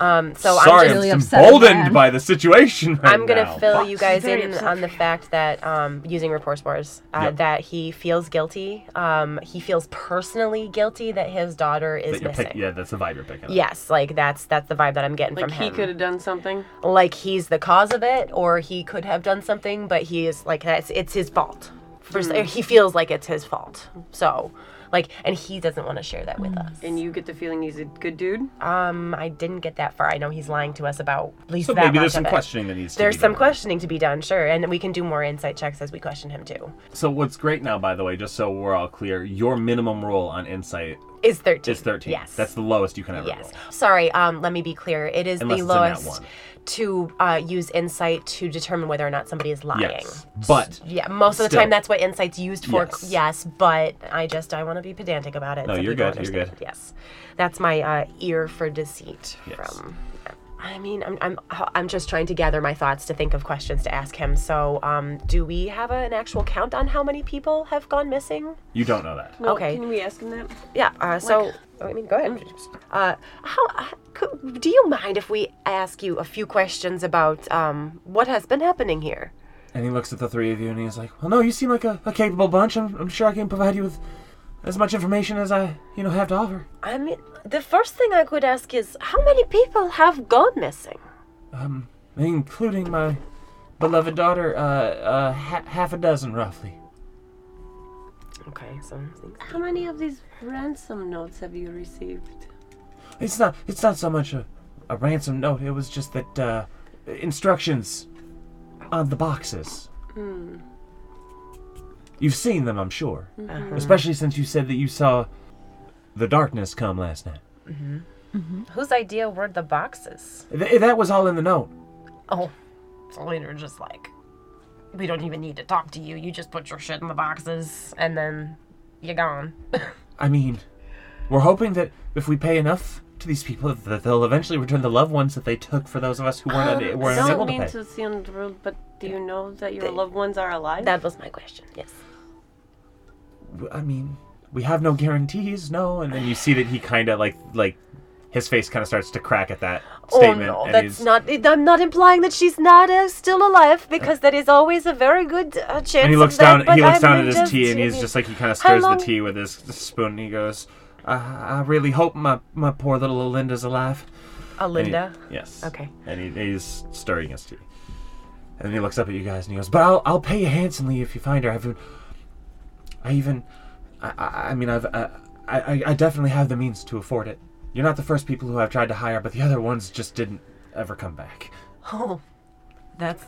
Um, so Sorry, I'm really I'm upset emboldened by the situation right I'm gonna now. fill you guys Very in upset on the fact that um, using Rapport spores, uh, Yep. that he feels guilty. Um, he feels personally guilty that his daughter is missing. pick- yeah, that's the vibe you're picking up. Yes, like that's that's the vibe that I'm getting from. Like he could have done something. Like he's the cause of it, or he could have done something, but he is like that's it's his fault. First, Hmm. he feels like it's his fault. So, like, and he doesn't want to share that with us. And you get the feeling he's a good dude. Um, I didn't get that far. I know he's lying to us about at least So that maybe much there's some of it. questioning that needs to There's be some done. questioning to be done, sure, and we can do more insight checks as we question him too. So what's great now, by the way, just so we're all clear, your minimum roll on insight Is thirteen? is 13. Yes. That's the lowest you can ever yes. roll. Sorry. Um, let me be clear. It is Unless the it's a nat lowest one. To uh, use insight to determine whether or not somebody is lying. Yes. But Yeah, most of the Still. time that's what insight's used for. Yes. Yes, but I just I want to be pedantic about it. No, so you're good, you're good. Yes, that's my uh, ear for deceit. Yes. From, I mean, I'm, I'm I'm just trying to gather my thoughts to think of questions to ask him. So, um, do we have an actual count on how many people have gone missing? you don't know that. No, Okay. Can we ask him that? Yeah. Uh, so, Like- I mean, go ahead. Uh, how uh, could, do you mind if we ask you a few questions about um, what has been happening here? And he looks at the three of you and he's like, "Well, no, you seem like a, a capable bunch. I'm, I'm sure I can provide you with as much information as I, you know, have to offer." I mean, the first thing I could ask is how many people have gone missing? Um, including my beloved daughter, uh, uh, ha- half a dozen roughly. Okay, so How many of these ransom notes have you received? It's not. It's not so much a, a ransom note. It was just that uh, instructions on the boxes. You've seen them, I'm sure. Mm-hmm. Especially since you said that you saw the darkness come last night. Mm-hmm. Mm-hmm. whose idea were the boxes? Th- that was all in the note. Oh, so later just like, we don't even need to talk to you. You just put your shit in the boxes and then you're gone. I mean, we're hoping that if we pay enough to these people, that they'll eventually return the loved ones that they took for those of us who weren't, uh, I weren't able don't to mean pay. to sound rude, but do you know that your They- loved ones are alive? that was my question. Yes. I mean, we have no guarantees, no. And then you see that he kind of like like his face kind of starts to crack at that statement. oh no, that's he's- not. I'm not implying that she's not uh, still alive because that is always a very good uh, chance. And he looks that, down. but He looks I'm down at his tea, and he's just like he kind of stirs the tea with his spoon. And he goes, I, "I really hope my my poor little Alinda's alive." And he- Alinda. yes. Okay. And he, he's stirring his tea. And then he looks up at you guys and he goes, "But I'll I'll pay you handsomely if you find her. I've been, I even, I I, I mean I've I, I I definitely have the means to afford it. You're not the first people who I've tried to hire, but the other ones just didn't ever come back. Oh, that's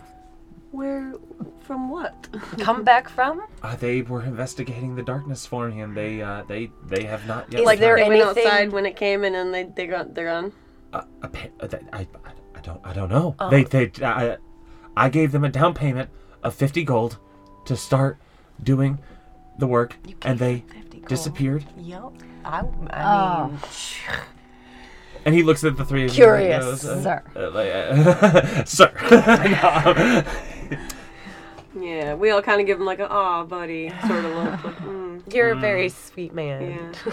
Where? From what? come back from. Uh, they were investigating the darkness for me, and they uh, they they have not yet. Is like there they went outside when it came and then they they got they're gone. Uh, a pa- uh, that- I, I, I don't I don't know. Oh. They they I, I gave them a down payment of fifty gold to start doing the work, and they disappeared. Yep. I, I Oh. mean, And he looks at the three of Curious, you. and goes, sir. uh, like, uh, sir. No. Yeah, we all kind of give him like a "aw, buddy" sort of look. Like, mm, you're a very sweet man. yeah.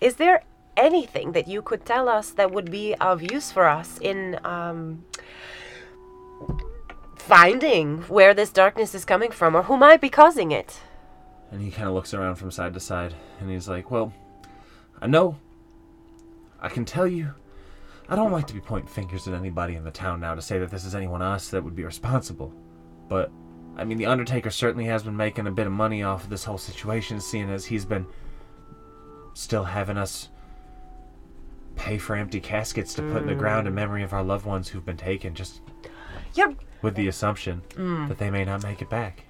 Is there anything that you could tell us that would be of use for us in um, finding where this darkness is coming from or who might be causing it? And he kind of looks around from side to side, and he's like, "Well, I know. I can tell you. I don't like to be pointing fingers at anybody in the town now to say that this is anyone else that would be responsible, but I mean, the Undertaker certainly has been making a bit of money off of this whole situation, seeing as he's been still having us pay for empty caskets to put in the ground in memory of our loved ones who've been taken, just You're. with the assumption mm. that they may not make it back."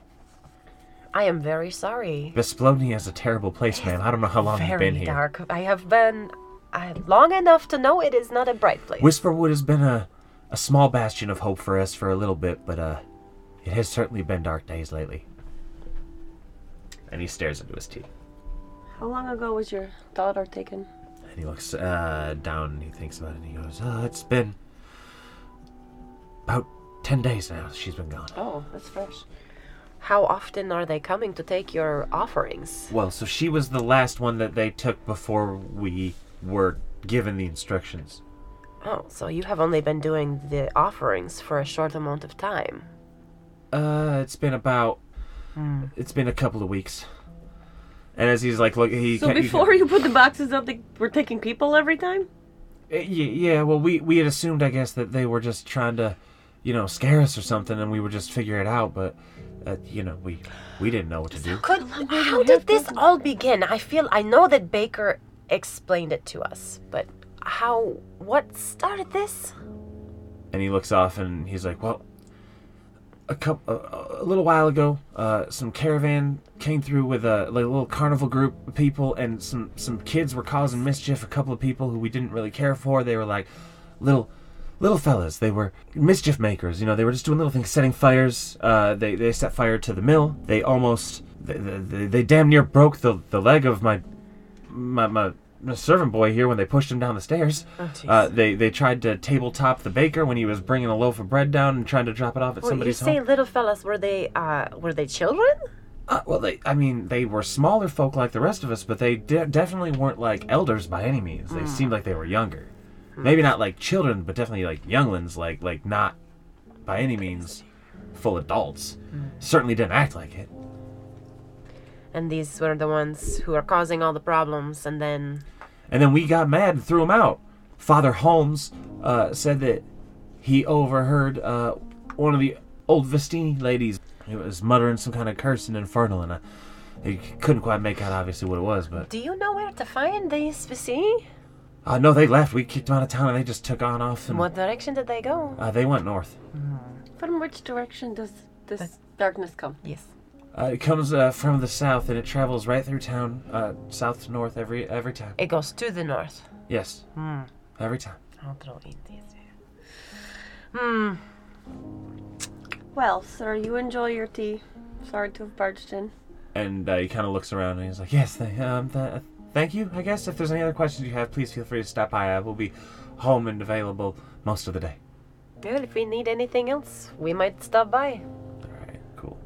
I am very sorry. Vesplodnia is a terrible place, ma'am. I don't know how long you've Very been here. dark. I have been uh, long enough to know it is not a bright place. Whisperwood has been a, a small bastion of hope for us for a little bit, but uh, it has certainly been dark days lately. And he stares into his tea. How long ago was your daughter taken? And he looks uh, down and he thinks about it and he goes, uh, It's been about 10 days now she's been gone. Oh, that's fresh. How often are they coming to take your offerings? Well, so she was the last one that they took before we were given the instructions. Oh, so you have only been doing the offerings for a short amount of time. Uh, it's been about. It's been a couple of weeks. And as he's like, look, he. So ca- he- before you put the boxes up, they were taking people every time. Uh, Yeah, yeah, well, we we had assumed, I guess, that they were just trying to, you know, scare us or something, and we would just figure it out. But, uh, you know, we we didn't know what to do. Could how did this all begin? I feel I know that Baker explained it to us, but how what started this? And he looks off, and he's like, well, a couple, a, a little while ago, uh, some caravan came through with a, like, a little carnival group of people, and some some kids were causing mischief. A couple of people who we didn't really care for. They were like little little fellas. They were mischief makers. You know, they were just doing little things, setting fires. Uh, they they set fire to the mill. They almost they, they, they damn near broke the the leg of my my my. servant boy here when they pushed him down the stairs. Oh, uh, they they tried to tabletop the baker when he was bringing a loaf of bread down and trying to drop it off at Well, you say home. little fellas were they uh were they children? Uh, well, they I mean they were smaller folk like the rest of us, but they de- definitely weren't like elders by any means. They seemed like they were younger. Maybe not like children, but definitely like younglings. Like like not by any means full adults. Certainly didn't act like it. And these were the ones who are causing all the problems, and then And then we got mad and threw him out. Father Holmes uh, said that he overheard uh, one of the old Vistani ladies. It was muttering some kind of curse and infernal, and I, he couldn't quite make out obviously what it was. But do you know where to find these Vistani? Uh, no, they left. We kicked them out of town, and they just took on off. And What direction did they go? uh, they went north. From which direction does this darkness come? Yes. Uh, it comes uh, from the south, and it travels right through town, uh, south to north every every time. It goes to the north. Yes, Hmm. every time. I'll throw in these. Hmm. Well, sir, you enjoy your tea. Sorry to have barged in. And uh, he kind of looks around, and he's like, "Yes, th- um, th- thank you. I guess if there's any other questions you have, please feel free to stop by. I will be home and available most of the day." Well, if we need anything else, we might stop by. All right, cool.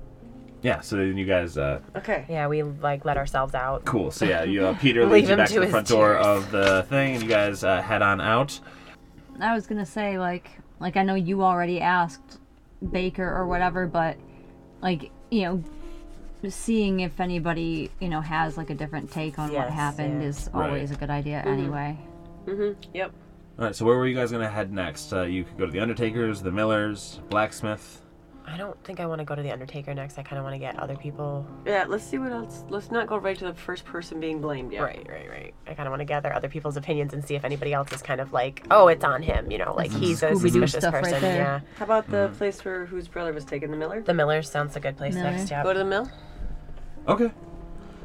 Yeah, so then you guys, uh, Okay. Yeah, we like let ourselves out. cool. So yeah, you uh, Peter Leave leads you him back to to the his front door tears. of the thing, and you guys uh, head on out. I was gonna say like like I know you already asked Baker or whatever, but like you know, seeing if anybody you know has like a different take on what Yes, happened yeah. is Right. always a good idea anyway. Mm-hmm. Yep. All right, so where were you guys gonna head next? Uh, you could go to the Undertakers, the Millers, blacksmith. I don't think I want to go to the Undertaker next. I kind of want to get other people. Yeah, let's see what else. Let's not go right to the first person being blamed yet. Right, right, right. I kind of want to gather other people's opinions and see if anybody else is kind of like, oh, it's on him. You know, like he's a Scooby-Doo suspicious stuff right person. there. yeah. How about the Mm. place where whose brother was taken, the Miller? The Millers sounds a good place Miller. next. Yeah. Go to the mill. Okay.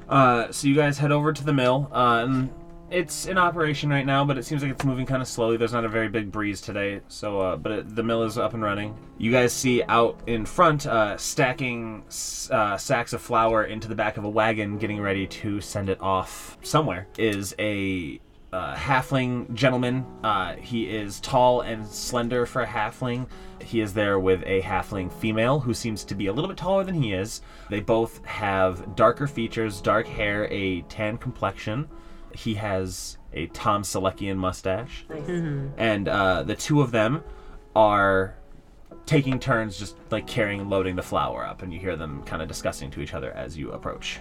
Uh, so you guys head over to the mill. Uh, and it's in operation right now, but it seems like it's moving kind of slowly. There's not a very big breeze today, so uh, but it, the mill is up and running. You guys see out in front, uh, stacking uh, sacks of flour into the back of a wagon, getting ready to send it off somewhere. Is a uh, halfling gentleman. Uh, he is tall and slender for a halfling. He is there with a halfling female who seems to be a little bit taller than he is. They both have darker features, dark hair, a tan complexion. He has a Tom Selleckian mustache. And uh, the two of them are taking turns just like carrying and loading the flour up, and you hear them kind of discussing to each other as you approach.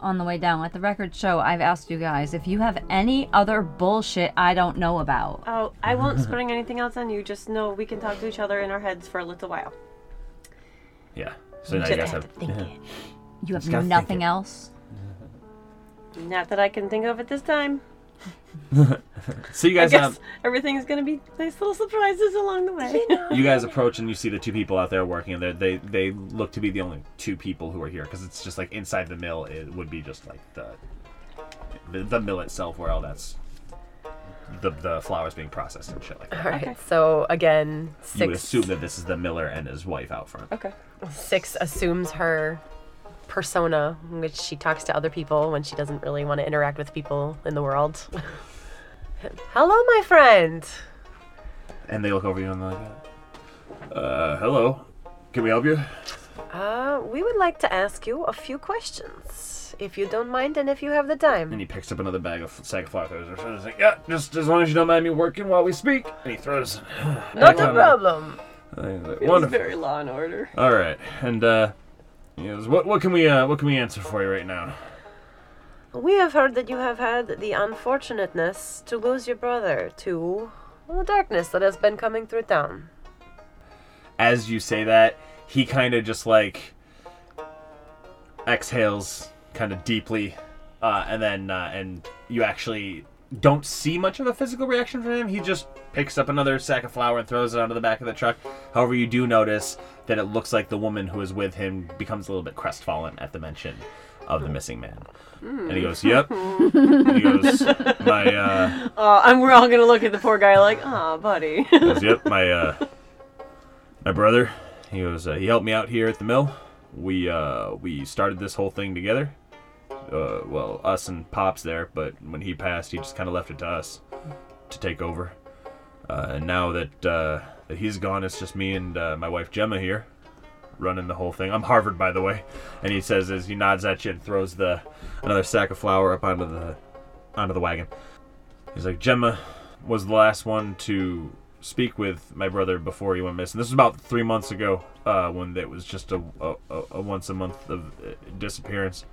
On the way down, let the record show I've asked you guys if you have any other bullshit I don't know about. Oh, I won't spring anything else on you. Just know we can talk to each other in our heads for a little while. Yeah. So now Just you guys have have. to think it. You have Just gotta think nothing else. Not that I can think of at this time. So you I guys guess have. everything's gonna be nice little surprises along the way. you guys approach and you see the two people out there working and they're- they they look to be the only two people who are here because it's just like inside the mill it would be just like the the, the mill itself where all that's the the flowers being processed and shit like that. All right. So again, You would assume that this is the miller and his wife out front. okay. six assumes her persona, in which she talks to other people when she doesn't really want to interact with people in the world. Hello, my friend. And they look over you and they're like, uh, hello, can we help you? Uh, we would like to ask you a few questions, if you don't mind and if you have the time. And he picks up another bag of sack of flour. throws it. He's like, yeah, just as long as you don't mind me working while we speak. And he throws. Not a problem. And like, Wonderful. very law and order. All right, and uh, goes, what what can we uh what can we answer for you right now? We have heard that you have had the unfortunateness to lose your brother to the darkness that has been coming through town. As you say that, he kind of just like exhales kind of deeply, uh, and then uh, and you actually don't see much of a physical reaction from him. He just picks up another sack of flour and throws it onto the back of the truck. However, you do notice that it looks like the woman who is with him becomes a little bit crestfallen at the mention of the missing man. And he goes, "Yep." And he goes, "My uh, Uh, and we're all gonna look at the poor guy like, ah, buddy." He goes, "Yep, my uh, my brother. He goes, uh, he helped me out here at the mill. We uh, we started this whole thing together. Uh, well, us and pops there, but when he passed, he just kind of left it to us to take over. Uh, and now that uh, that he's gone, it's just me and uh, my wife Gemma here." Running the whole thing. I'm Harvard, by the way. And he says as he nods at you and throws the another sack of flour up onto the onto the wagon. He's like, Gemma was the last one to speak with my brother before he went missing. This was about three months ago, uh, when it was just a, a, a- once a month of uh, disappearance.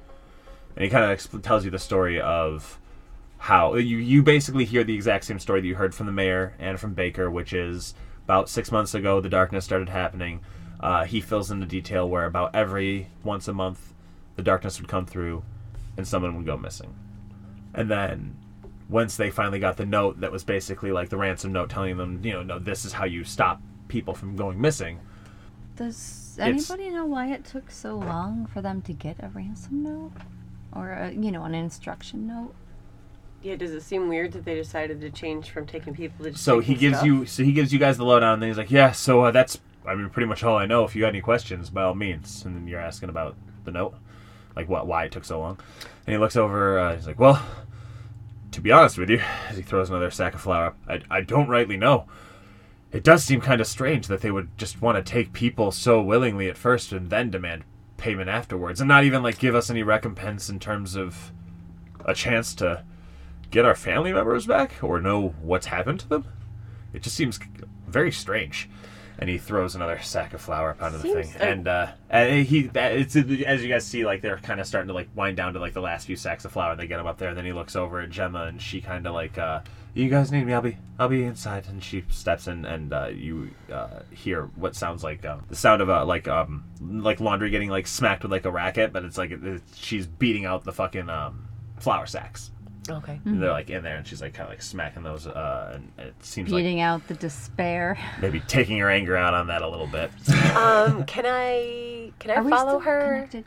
And he kind of exp- tells you the story of how you you basically hear the exact same story that you heard from the mayor and from Baker, which is about six months ago the darkness started happening. Uh, he fills in the detail where about every once a month the darkness would come through and someone would go missing. And then once they finally got the note that was basically like the ransom note telling them, you know, no, this is how you stop people from going missing. Does It's- anybody know why it took so long for them to get a ransom note? Or, a, you know, an instruction note? Yeah, does it seem weird that they decided to change from taking people to just So he gives stuff? you, so he gives you guys the lowdown, and then he's like, yeah, so uh, that's, I mean, pretty much all I know. If you got any questions, by all means. And then you're asking about the note, like what, why it took so long. And he looks over, uh, he's like, well, to be honest with you, as he throws another sack of flour up, I, I don't rightly know. It does seem kind of strange that they would just want to take people so willingly at first and then demand payment afterwards, and not even like give us any recompense in terms of a chance to get our family members back or know what's happened to them. It just seems very strange. And he throws another sack of flour up onto the thing, and uh, and he it's as you guys see, like they're kind of starting to like wind down to like the last few sacks of flour. and They get them up there, and then he looks over at Gemma, and she kind of like, uh, "You guys need me? I'll be I'll be inside." And she steps in, and uh, you uh, hear what sounds like uh, the sound of uh, like um like laundry getting like smacked with like a racket, but it's like it, she's beating out the fucking um flour sacks. Okay. And they're like in there, and she's like kind of like smacking those, uh, and it seems like Beating out the despair. maybe taking her anger out on that a little bit. Um, can I can I Are we follow still her? connected?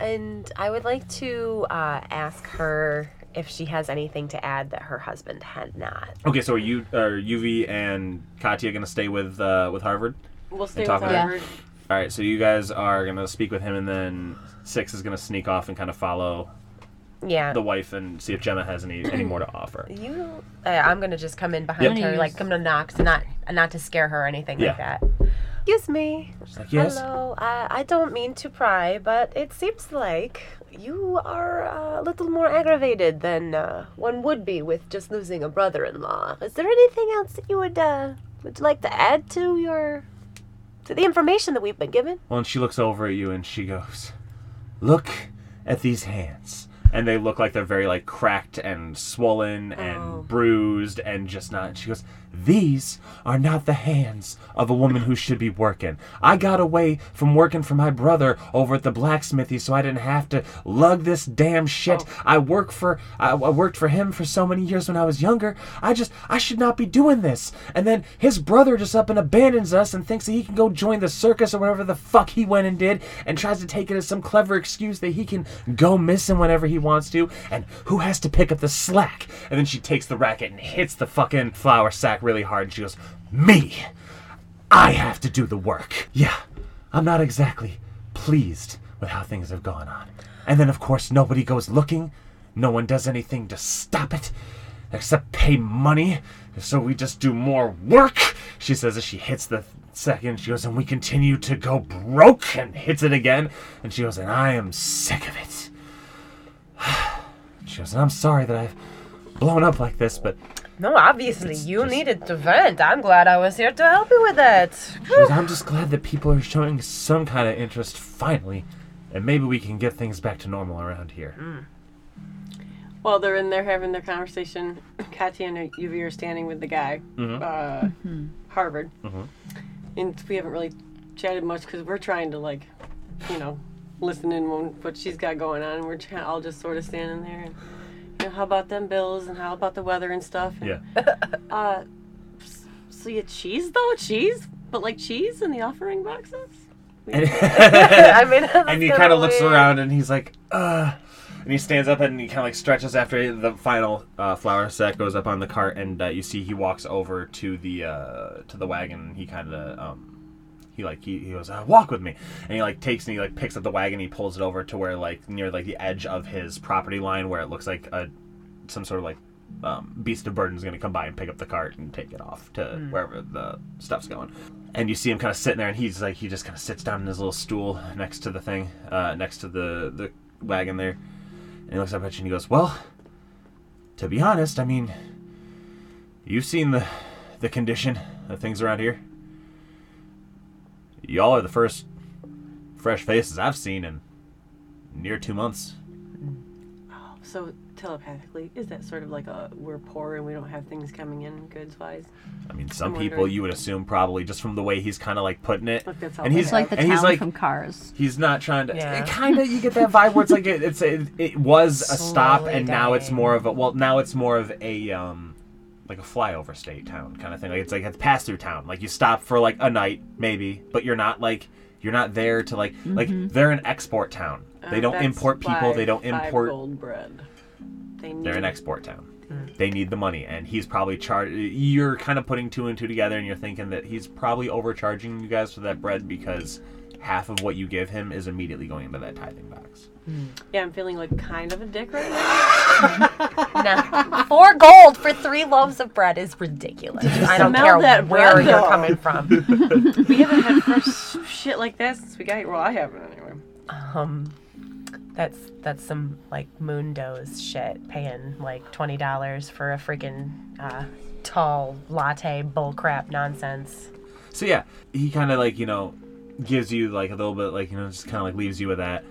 And I would like to uh, ask her if she has anything to add that her husband had not. okay, so are you, are Yuvi and Katya gonna stay with uh, with Harvard? We'll stay talk with with her? Harvard. All right, so you guys are gonna speak with him, and then Six is gonna sneak off and kind of follow Yeah. the wife and see if Gemma has any any more to offer. You, uh, I'm gonna just come in behind Yep. her, like I'm gonna knock, to not not to scare her or anything like that. Excuse me. Like, yes. Hello. I, I don't mean to pry, but it seems like you are uh, a little more aggravated than uh, one would be with just losing a brother-in-law. Is there anything else that you would uh, would you like to add to your to the information that we've been given? Well, and she looks over at you and she goes, "Look at these hands." And they look like they're very like cracked and swollen and Oh. bruised and just not. And she goes, "These are not the hands of a woman who should be working. I got away from working for my brother over at the blacksmithy, so I didn't have to lug this damn shit. Oh. I work for I, I worked for him for so many years when I was younger. I just I should not be doing this. And then his brother just up and abandons us and thinks that he can go join the circus or whatever the fuck he went and did, and tries to take it as some clever excuse that he can go missing whenever he wants to. And who has to pick up the slack? And then she takes the racket and hits the fucking flour sack really hard. She goes, "Me." I have to do the work. Yeah, I'm not exactly pleased with how things have gone on. And then, of course, nobody goes looking. No one does anything to stop it, except pay money. So we just do more work. She says as she hits the second. She goes, and we continue to go broke, and hits it again. And she goes, and I am sick of it. She goes, and I'm sorry that I've blown up like this, but No, obviously you just- needed to vent. I'm glad I was here to help you with that. She goes, I'm just glad that people are showing some kind of interest finally, and maybe we can get things back to normal around here. While they're in there having their conversation, Katya and Yuvi are standing with the guy, Mhm. uh, Harvard. Mhm. And we haven't really chatted much because we're trying to, like, you know, listen in on what she's got going on. And we're try- all just sort of standing there. And, you know, how about them bills and how about the weather and stuff? And, Yeah. Uh, so you had cheese, though? Cheese? But like cheese in the offering boxes? And, I mean, that's and he kinda looks around and he's like, uh. And he stands up and he kind of like stretches after the final uh, flour sack goes up on the cart, and uh, you see he walks over to the uh, to the wagon. And he kind of um, he like he, he goes, uh, "Walk with me," and he like takes and he like picks up the wagon. He pulls it over to where like near like the edge of his property line, where it looks like a some sort of like um, beast of burden is going to come by and pick up the cart and take it off to wherever the stuff's going. And you see him kind of sitting there, and he's like, he just kind of sits down in his little stool next to the thing, uh, next to the the wagon there, and he looks up at you and he goes, "Well, to be honest, I mean, you've seen the the condition of things around here. Y'all are the first fresh faces I've seen in near two months. Oh, So telepathically, is that sort of like a we're poor and we don't have things coming in goods wise? I mean, some I'm people wondering. you would assume probably just from the way he's kind of like putting it, Like that's all and they he's like the and he's like from Cars. he's not trying to. Yeah. Kind of, you get that vibe where it's like it, it's it, it was a stop, Slowly and now it's dying. more of a well, now it's more of a um like a flyover state town kind of thing. Like it's like it's pass through town. Like you stop for like a night maybe, but you're not like you're not there to like like they're an export town. They Uh, don't import people. They don't import. gold bread. They need They're an export town. They need the money, and he's probably charged. You're kind of putting two and two together, and you're thinking that he's probably overcharging you guys for that bread because half of what you give him is immediately going into that tithing box. Yeah, I'm feeling like kind of a dick right now. Nah. Four gold for three loaves of bread is ridiculous. I don't smell care that where bread, you're though? coming from. we haven't had fresh shit like that since we got here. Well, I haven't anyway. Um, that's that's some like Moondo's shit, paying like twenty dollars for a freaking uh, tall latte bullcrap nonsense. So yeah, he kind of like you know gives you like a little bit like you know just kind of like leaves you with that,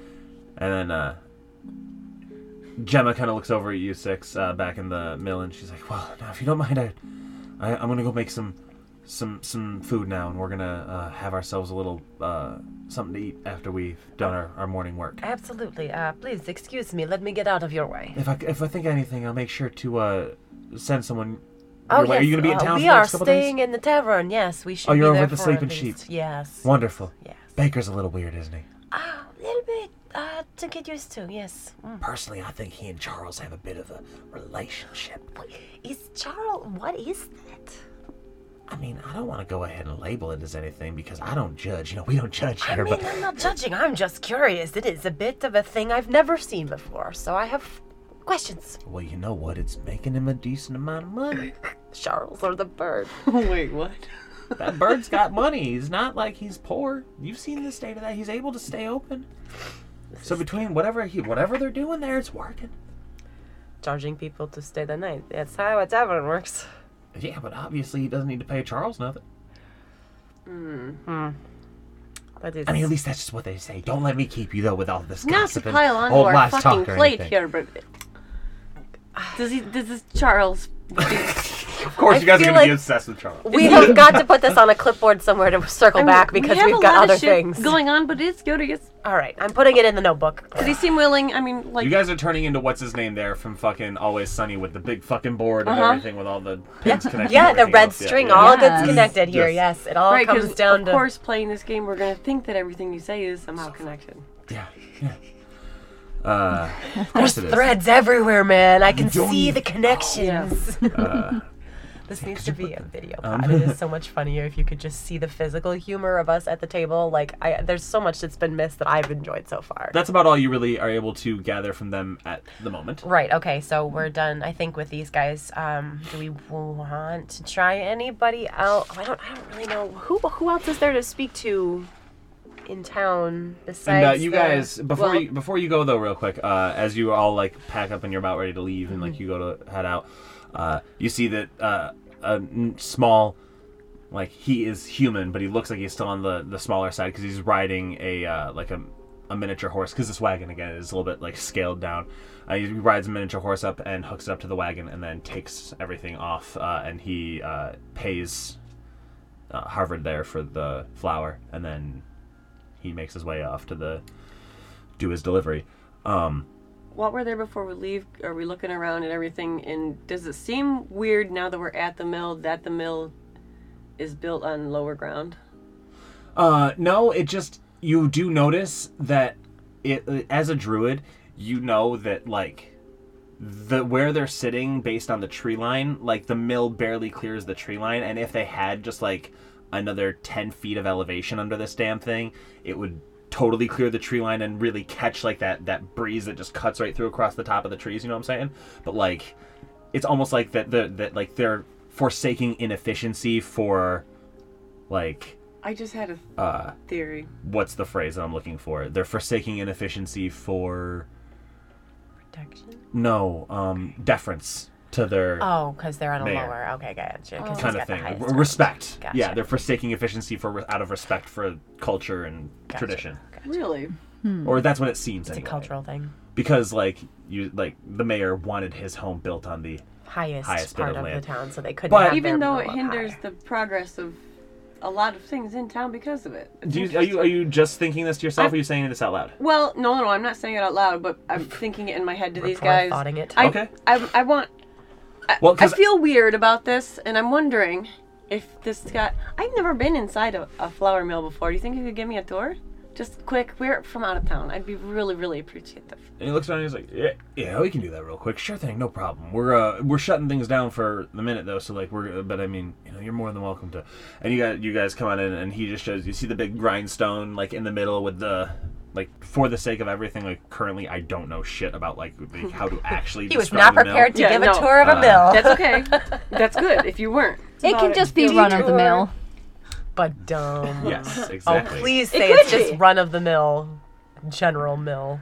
and then uh Gemma kind of looks over at you six uh, back in the mill, and she's like, "Well, now if you don't mind, I, I I'm gonna go make some some some food now, and we're gonna uh, have ourselves a little uh, something to eat after we've done our, our morning work. Absolutely. Uh, please excuse me. Let me get out of your way. If I if I think of anything, I'll make sure to uh, send someone. Oh way. yes. Are you gonna be in uh, town we are staying in the tavern. Yes, we should. Oh, you're over at the Sleeping Sheep. Yes. Wonderful. Yes. Baker's a little weird, isn't he? Ah, a little bit uh, to get used to. Yes. Mm. Personally, I think he and Charles have a bit of a relationship. Is Charles? What is that? I mean, I don't want to go ahead and label it as anything because I don't judge. You know, we don't judge I mean, but I'm not judging. I'm just curious. It is a bit of a thing I've never seen before, so I have questions. well, you know what? It's making him a decent amount of money. Charles or the bird? Wait, what? that bird's got money. He's not like he's poor. You've seen the state of that. He's able to stay open. So between whatever he, whatever they're doing there, it's working. Charging people to stay the night. That's how a tavern works. Yeah, but obviously he doesn't need to pay Charles nothing. Mm. That is. I mean, at least that's just what they say. Don't let me keep you though with all this Not to gossip and pile onto old our wives' fucking talk or plate anything. here, but does he? Does this Charles? Of course, I you guys are feel gonna be obsessed with Charles. we have got to put this on a clipboard somewhere to circle I mean, back we because have we've got lot other things. going on, but it's good. It's, All right, I'm putting it in the notebook. does he seem willing? I mean, like You guys are turning into what's his name there from fucking Always Sunny with the big fucking board and Uh-huh. everything with all the pins connected. Yeah, the red else. String, yeah. all of Yes. it's connected here. Yes. Yes, it all right? comes down of to. Of course, playing this game, we're gonna think that everything you say is somehow connected. Yeah, yeah. Uh, of There's course it is. threads everywhere, man. I can see the connections. Uh, this needs to be a video Um, pod. it is so much funnier if you could just see the physical humor of us at the table. Like, I there's so much that's been missed that I've enjoyed so far. that's about all you really are able to gather from them at the moment. Right. Okay. So we're done. I think with these guys. Um, do we want to try anybody else? I don't. I don't really know who. Who else is there to speak to in town besides? And uh, you the- guys, before well- you before you go though, real quick, uh, as you all like pack up and you're about ready to leave, and Mm-hmm. like you go to head out, uh, you see that uh, a small, like he is human, but he looks like he's still on the the smaller side because he's riding a uh, like a, a miniature horse. Because this wagon again is a little bit like scaled down. Uh, he rides a miniature horse up and hooks it up to the wagon, and then takes everything off, uh, and he uh, pays uh, Harvard there for the flour, and then he makes his way off to the do his delivery. Um, While we're there before we leave, are we looking around at everything? And does it seem weird now that we're at the mill that the mill is built on lower ground? uh, no, it just you do notice that it as a druid, you know that like the where they're sitting based on the tree line, like the mill barely clears the tree line, and if they had just like another ten feet of elevation under this damn thing, it would totally clear the tree line and really catch like that that breeze that just cuts right through across the top of the trees. You know what I'm saying? But like, it's almost like that the that like they're forsaking inefficiency for like I just had a uh theory. what's the phrase that I'm looking for? They're forsaking inefficiency for protection. no um deference to their Oh, because they're on a Mayor. lower. Okay, gotcha. Oh. 'cause he's kind of got the thing. highest R- respect. Gotcha. Yeah, they're forsaking efficiency for out of respect for culture and Gotcha. tradition. Really? Hmm. Or that's what it seems It's a cultural thing. Because like you like the mayor wanted his home built on the Highest, Highest bit part of of, land. the town, so they couldn't. But- have Even their though it hinders higher. the progress of a lot of things in town because of it. It's Do you, are you are you just thinking this to yourself, or are you saying this out loud? Well, no, no, no. I'm not saying it out loud, but I'm thinking it in my head to these Rapport guys. thoughting it. I, Okay. I, I want. I, Well, I feel weird about this, and I'm wondering if this got. I've never been inside a, a flour mill before. Do you think you could give me a tour? Just quick. We're from out of town. I'd be really, really appreciative. And he looks around and he's like, "Yeah, yeah, we can do that real quick. Sure thing, no problem. We're uh we're shutting things down for the minute though, so like we're but I mean, you know, you're more than welcome to." And you got you guys come on in and he just shows you see the big grindstone like in the middle with the like for the sake of everything like currently I don't know shit about like the, how to actually He was not prepared to Yeah, give no. a tour of a Uh, mill. That's okay. That's good. If you weren't. It can just be Detour. run of the mill. but dumb. Yes, Oh, exactly. please It say could it's just be. run of the mill, general mill.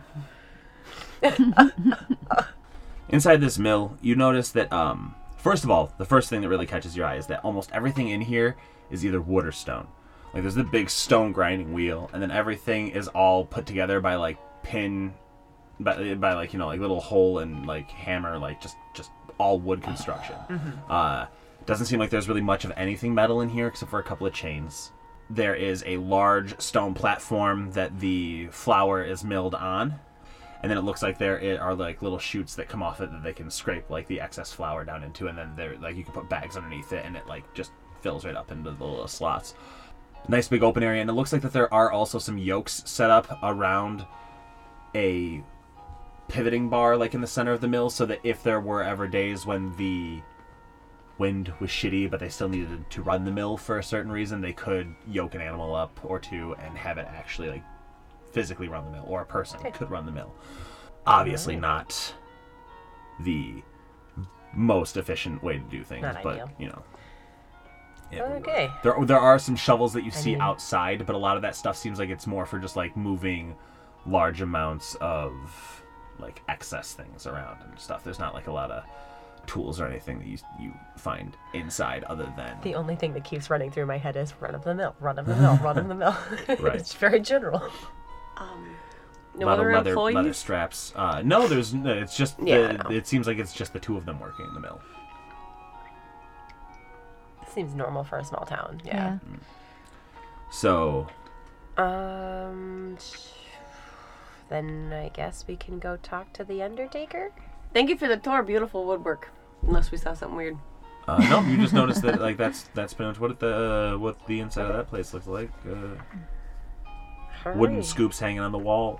Inside this mill, you notice that um first of all, the first thing that really catches your eye is that almost everything in here is either wood or stone. Like there's the big stone grinding wheel, and then everything is all put together by like pin, by, by like you know like little hole and like hammer, like just just all wood construction. Uh, doesn't seem like there's really much of anything metal in here except for a couple of chains. There is a large stone platform that the flour is milled on, and then it looks like there are like little shoots that come off it that they can scrape like the excess flour down into, and then there like you can put bags underneath it, and it like just fills right up into the little slots. Nice big open area, and it looks like that there are also some yokes set up around a pivoting bar like in the center of the mill, so that if there were ever days when the wind was shitty, but they still needed to run the mill for a certain reason, they could yoke an animal up or two and have it actually like physically run the mill, or a person could run the mill. Obviously, not the most efficient way to do things, Not but ideal. you know. It. Okay. There, there are some shovels that you see mean- outside, but a lot of that stuff seems like it's more for just like moving large amounts of like excess things around and stuff. There's not like a lot of tools or anything that you you find inside other than The only thing that keeps running through my head is run of the mill, run of the mill, run of the mill. Right. it's very general. Um, no lot other leather employees. leather straps. Uh, no, there's it's just Yeah, the, I it seems like it's just the two of them working in the mill. Seems normal for a small town. Yeah. So Um. Then I guess we can go talk to the Undertaker. Thank you for the tour. Beautiful woodwork. Unless we saw something weird. uh, no, you just noticed that like that's that's pretty much what the what the inside of that place looks like. Uh, wooden scoops hanging on the wall.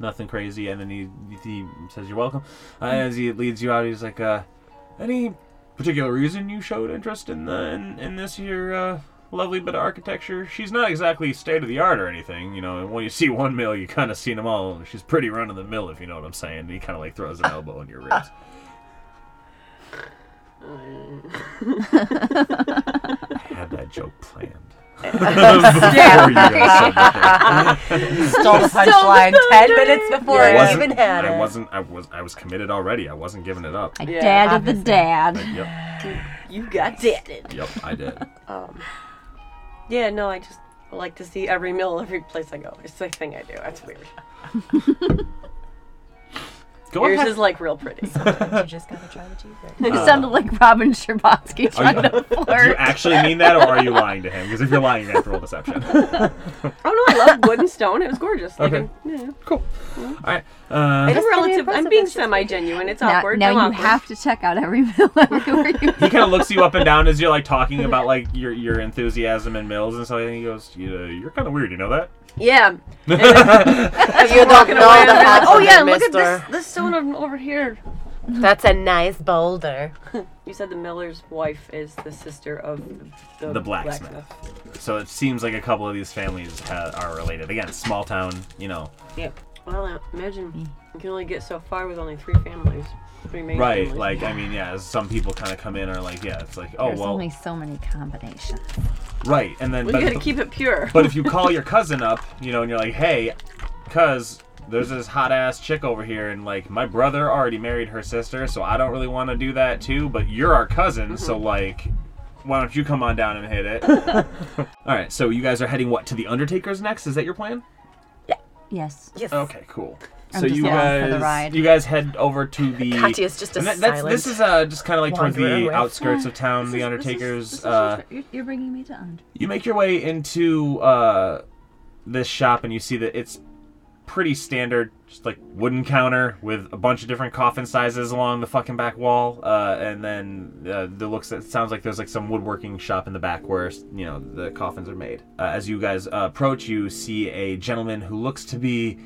Nothing crazy, and then he he says you're welcome. Uh, as he leads you out, he's like, uh, "Any particular reason you showed interest in the in, in this here uh, lovely bit of architecture? She's not exactly state of the art or anything, you know. And when you see one mill, you kind of seen them all. She's pretty run of the mill, if you know what I'm saying." And he kind of like throws an elbow in your ribs. I had that joke planned. Before you guys said that. Stole the punchline ten minutes before I I wasn't, even had I it. wasn't. I was. I was committed already. I wasn't giving it up. I Yeah, dad of the dad. Yep. You got deaded. Yep. I did. Um, yeah, no, I just like to see every mill, every place I go. It's the thing I do. That's weird. Go Yours ahead. is like real pretty. you just gotta try the cheeseburger. It sounded like Robin Scherbatsky trying you- to Do you flirt. actually mean that, or are you lying to him? Because if you're lying, you're gonna have to roll deception. oh no, I love wood and stone. It was gorgeous. Like, Okay. yeah. cool. All right. Uh, I'm relative. I'm being it's just semi-genuine. It's Now, awkward. now I'm you awkward. have to check out every mill everywhere you he kind of looks you up and down as you're like talking about like your your enthusiasm in mills and stuff. And he goes, "You- "You're kind of weird. You know that?" Yeah. You Walking don't know away, the I'm half oh of yeah, it, look at this mister. this stone over here. That's a nice boulder. You said the miller's wife is the sister of the, The blacksmith. So it seems like a couple of these families ha- are related. Again, small town. You know, Yep. Well, imagine you can only get so far with only three families. Three main right? families. Like I mean, yeah. Some people kind of come in are like, yeah, it's like, oh well There's well, only so many combinations. right. And then we but, gotta keep it pure. But if you call your cousin up, you know, and you're like, "Hey, cuz, there's this hot ass chick over here, and like my brother already married her sister, so I don't really want to do that too. But you're our cousin, so mm-hmm. like, why don't you come on down and hit it? All right, so you guys are heading what to the Undertaker's next? Is that your plan? Yes. Yes. Okay, cool. I'm so just you along guys, for the ride. you guys head over to the. Katya's just a and that- that's, this is uh, just kind of like towards wanderer the with- outskirts of town. the Undertaker's. uh, You're, you're bringing me to Und. you make your way into uh, this shop and you see that it's pretty standard, just like wooden counter with a bunch of different coffin sizes along the fucking back wall, uh, and then uh, the looks. It sounds like there's like some woodworking shop in the back where you know the coffins are made. Uh, as you guys uh, approach, you see a gentleman who looks to be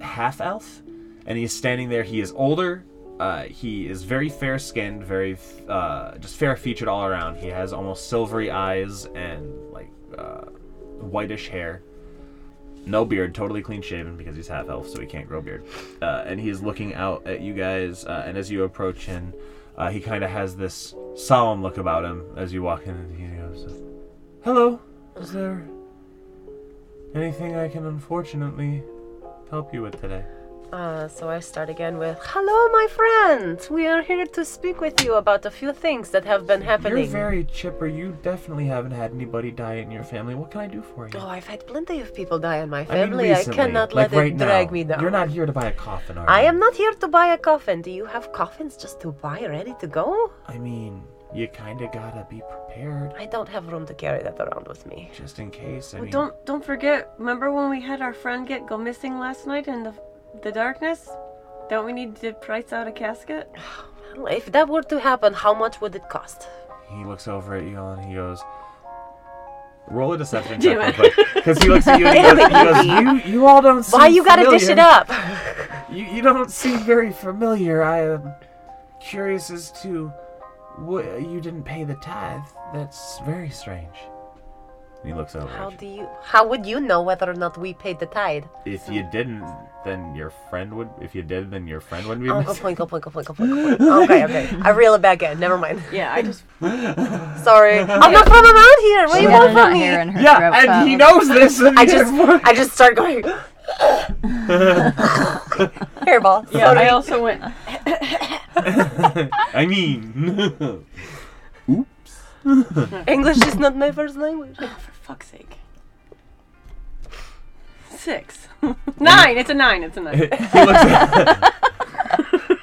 half elf, and he's standing there. He is older. Uh, he is very fair skinned, very uh, just fair featured all around. He has almost silvery eyes and like whitish hair. No beard, totally clean shaven because he's half elf, so he can't grow beard. Uh, and he's looking out at you guys, uh, and as you approach him, uh, he kind of has this solemn look about him as you walk in, and he goes, "Hello, is there anything I can unfortunately help you with today?" Uh, so I start again with, "Hello, my friend. We are here to speak with you about a few things that have been happening." You're very chipper. You definitely haven't had anybody die in your family. What can I do for you? Oh, I've had plenty of people die in my I mean, family. I, cannot like let right it drag now. me down. You're not here to buy a coffin, are you? I am not here to buy a coffin. Do you have coffins just to buy ready to go? I mean, you kind of gotta be prepared, I don't have room to carry that around with me. just in case. I Well, mean, don't don't forget. Remember when we had our friend get go missing last night in the the darkness? Don't we need to price out a casket? Well, If that were to happen, how much would it cost? He looks over at you and he goes, "Roll a deception check, real quick." Because he looks at you and he goes, he goes, "You, you all don't seem Why you gotta dish it up? You, you don't seem very familiar. I am curious as to what you didn't pay the tithe. That's very strange." And he looks over. How at you. do you? How would you know whether or not we paid the tithe? If you didn't, then your friend would. If you did, then your friend would be Oh, go missing. point, go point, go point, go point, go point. Okay, okay. I reel it back in. Never mind. Yeah, I just Sorry. I'm not from around here. What do you had want a from me? hair in her Yeah, throat. and he knows this. And I just, I just start going. Hairball. yeah. I also went. I mean, Oops. English is not my first language. Fuck's sake. Six. nine. It's a nine. It's a nine. he looks. At,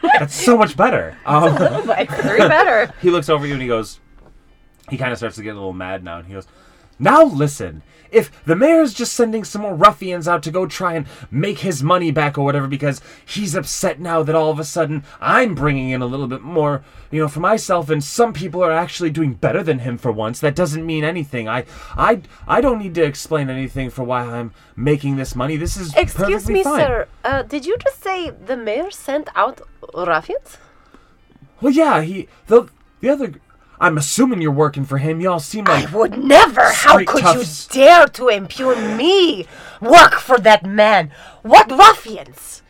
That's so much better. Um, But three better. he looks over at you and he goes. He kind of starts to get a little mad now, and he goes, "Now listen." If the mayor's just sending some more ruffians out to go try and make his money back or whatever because he's upset now that all of a sudden I'm bringing in a little bit more, you know, for myself and some people are actually doing better than him for once, that doesn't mean anything. I I I don't need to explain anything for why I'm making this money. This is Excuse me, fine. sir. Uh, did you just say the mayor sent out ruffians? Well, yeah, he the the other. I'm assuming you're working for him. Y'all seem like I would never. How could toughs. you dare to impugn me? Work for that man. What ruffians?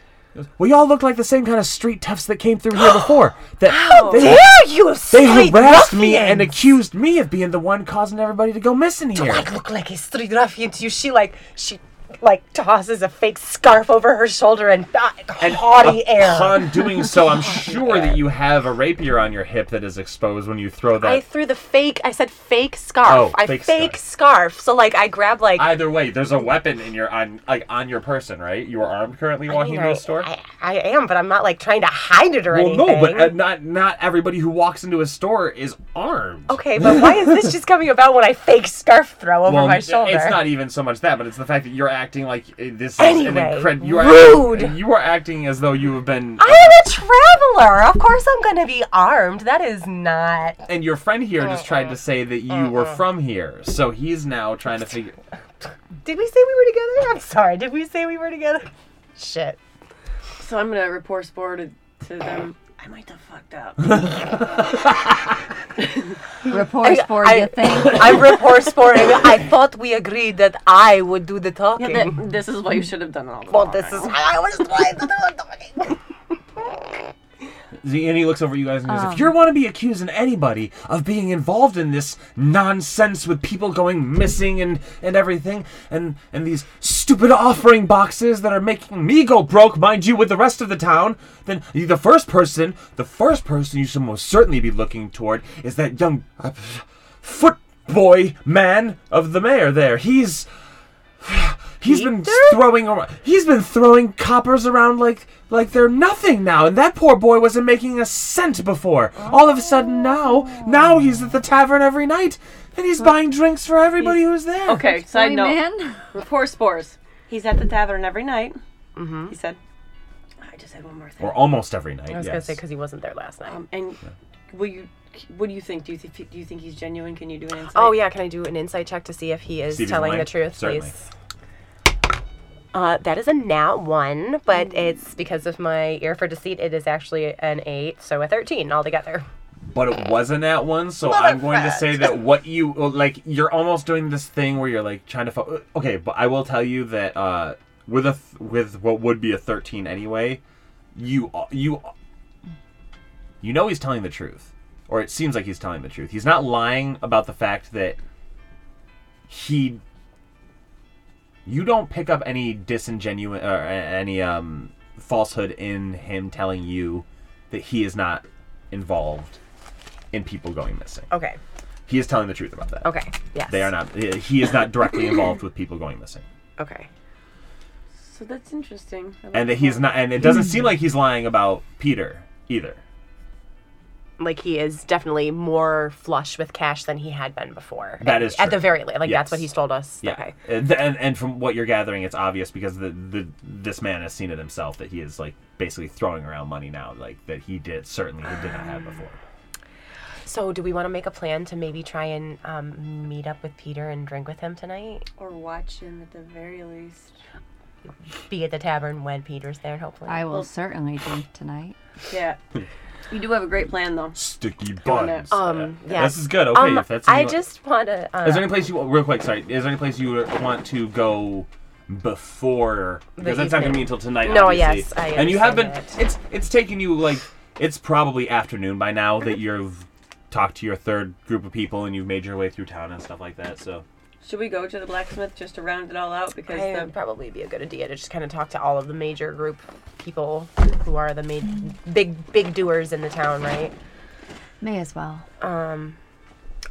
well, y'all look like the same kind of street toughs that came through here before. That How they, dare you, they harassed me and accused me of being the one causing everybody to go missing here. I look like a street ruffian to you. She like she like tosses a fake scarf over her shoulder and, uh, haughty air. Upon doing so, I'm sure that you have a rapier on your hip that is exposed when you throw that. I threw the fake. I said fake scarf. Oh, I fake fake, scarf. So like I grab like. Either way, there's a weapon in your on like on your person, right? You are armed currently I walking mean, into I, a store. I, I am, but I'm not like trying to hide it or anything. well, anything. no, but uh, not not everybody who walks into a store is armed. Okay, but why is this just coming about when I fake scarf throw over well, my shoulder? it's not even so much that, but it's the fact that you're acting like uh, this is Anyway, an incredible. You are rude. you are acting as though you have been. I am a traveler. Of course, I'm gonna be armed. That is not. and your friend here just tried to say that you were from here, so he's now trying to figure. Did we say we were together? I'm sorry. Did we say we were together? Shit. So I'm gonna rapport spore to, to them. I might have fucked up. Reports for I- you think. I'm report sporting. I thought we agreed that I would do the talking. Yeah, that- this is what you should have done all the well, this is how I was trying to do the talking. and he looks over at you guys and goes, Um. "If you want to be accusing anybody of being involved in this nonsense with people going missing and and everything, and and these stupid offering boxes that are making me go broke, mind you, with the rest of the town, then the first person, the first person you should most certainly be looking toward is that young uh, foot boy man of the mayor. There, he's." He's been throwing around. He's been throwing coppers around like like they're nothing now. And that poor boy wasn't making a cent before. All of a sudden now, now he's at the tavern every night, and he's buying drinks for everybody who's there. Okay, side Boy, note. man. Rapport spores. He's at the tavern every night. Mm-hmm. He said. I just had one more thing. Or almost every night. I was yes. gonna say because he wasn't there last night. Um, and will you? What do you think? Do you think? Do you think he's genuine? Can you do an insight? oh yeah, can I do an insight check to see if he is See if he's telling lying? the truth, Certainly. please? Uh, that is a nat one, but it's because of my ear for deceit. It is actually an eight, so a thirteen altogether. But it wasn't that one, so I'm going to say that what you like, you're almost doing this thing where you're like trying to. Fo- okay, but I will tell you that uh, with a th- with what would be a 13 anyway, you you you know he's telling the truth, or it seems like he's telling the truth. He's not lying about the fact that he. You don't pick up any disingenuous or any um falsehood in him telling you that he is not involved in people going missing. Okay. He is telling the truth about that. Okay. Yes. They are not. He is not directly involved with people going missing, Okay. So that's interesting. Like and that he's not. And it doesn't seem like he's lying about Peter either. Like he is definitely more flush with cash than he had been before. That at, is at the very least. Like that's what Yes. he's told us. Yeah, Okay. and, and and from what you're gathering, it's obvious because the, the this man has seen it himself that he is like basically throwing around money now, like that he did certainly he did not have before. So do we want to make a plan to maybe try and um, meet up with Peter and drink with him tonight? Or watch him at the very least. Be at the tavern when Peter's there, hopefully. I will certainly drink tonight. Yeah. you do have a great plan though. Sticky on buns. Um, Yeah, yeah. This is good. Okay, um, if that's I you- just want to. Uh, Is there any place you real quick? Sorry, is there any place you want to go before? Because that's not going to be until tonight. No, obviously. yes, I And you have been. understand It's it's taken you like it's probably afternoon by now that you've talked to your third group of people and you've made your way through town and stuff like that. So Should we go to the blacksmith just to round it all out? Because I the would probably be a good idea to just kind of talk to all of the major group people who are the ma- big big doers in the town, right? May as well. Um,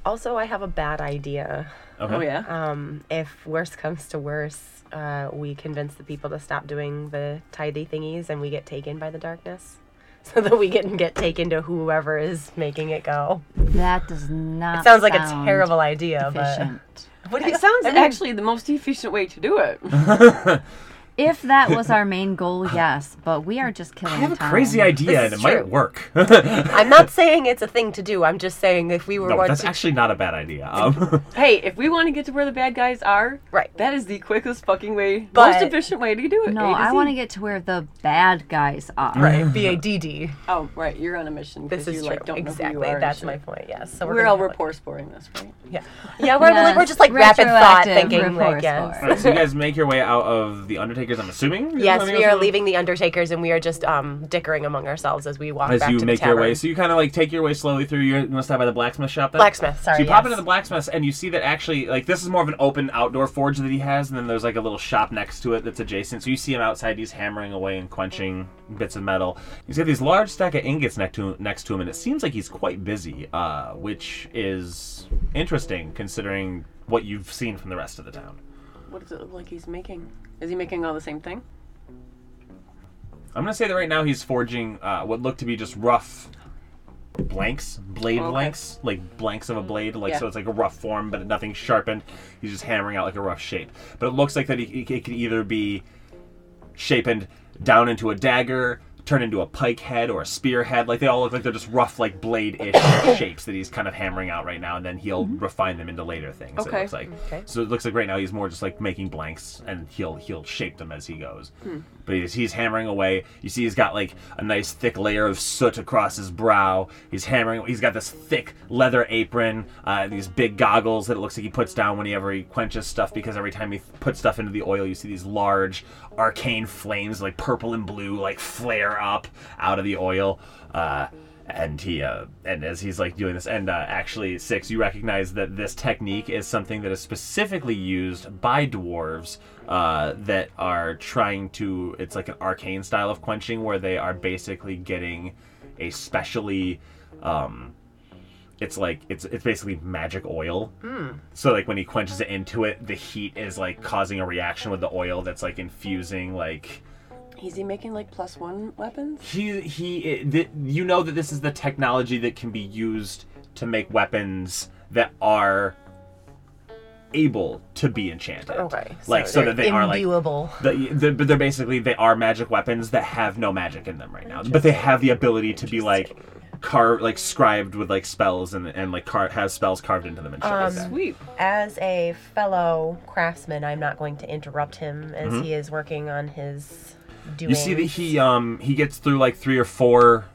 also, I have a bad idea. okay. oh yeah. Um, if worse comes to worse, uh, we convince the people to stop doing the tidy thingies and we get taken by the darkness. So that we can get taken to whoever is making it go. That does not. It sounds like a terrible idea, efficient. but what do you It sounds I mean, actually the most efficient way to do it. If that was our main goal, yes, but we are just killing I have a time. crazy idea and This it is might work. I'm not saying it's a thing to do. I'm just saying if we were no, that's to actually not a bad idea. Um, hey, if we want to get to where the bad guys are, Right. that is the quickest fucking way, But- most efficient way to do it. No, I want to get to where the bad guys are. right B A D D. Oh, right. You're on a mission. This is you, true. like, don't know who you exactly. are That's my point. Yes. So We're, gonna all have, like- rapport sporing this, right? Yeah. Yeah. We're, Yes, we're just like rapid thought thinking. rapport Like yes. score. Alright, so you guys make your way out of the Undertakers. I'm assuming. Yes, we are leaving the Undertakers and we are just um, dickering among ourselves as we walk As back you to make the your way, so you kind of like take your way slowly through. You're gonna stop by the blacksmith shop. Then? Blacksmith, sorry, So you pop into the blacksmith, and you see that actually, like, this is more of an open outdoor forge that he has, and then there's like a little shop next to it that's adjacent. So you see him outside. He's hammering away and quenching bits of metal. He's got these large stack of ingots next to next to him, and it seems like he's quite busy, uh, which is interesting considering what you've seen from the rest of the town. What does it look like he's making? Is he making all the same thing? I'm gonna say that right now he's forging uh, what look to be just rough blanks, blade Okay. blanks, like blanks of a blade, like Yeah. so it's like a rough form, but nothing sharpened. He's just hammering out like a rough shape. But it looks like that he, he it could either be shapened down into a dagger, turn into a pike head or a spear head. Like they all look like they're just rough, like blade-ish shapes that he's kind of hammering out right now, and then he'll refine them into later things. It Okay. looks like. Okay. So it looks like right now he's more just like making blanks, and he'll he'll shape them as he goes. But he's, he's hammering away. You see, he's got like a nice thick layer of soot across his brow. He's hammering. He's got this thick leather apron, uh, these big goggles that it looks like he puts down whenever he quenches stuff. Because every time he puts stuff into the oil, you see these large arcane flames, like purple and blue, like flare up out of the oil. Uh, and he uh, and as he's like doing this, and uh, actually six, you recognize that this technique is something that is specifically used by dwarves uh, that are trying to. It's like an arcane style of quenching where they are basically getting a specially. Um, it's like it's it's basically magic oil. Hmm. So like when he quenches it into it, the heat is like causing a reaction with the oil that's like infusing like Is he making like plus one weapons? he he it, th- you know that this is the technology that can be used to make weapons that are able to be enchanted. Okay. Like so they're that they are like the, but they're basically they are magic weapons that have no magic in them right now, but they have the ability to be like carved, like scribed with like spells and and like car- has spells carved into them and shit like that. Sweet. As a fellow craftsman, I'm not going to interrupt him as he is working on his doing. Mm-hmm. You see that he um he gets through like three or four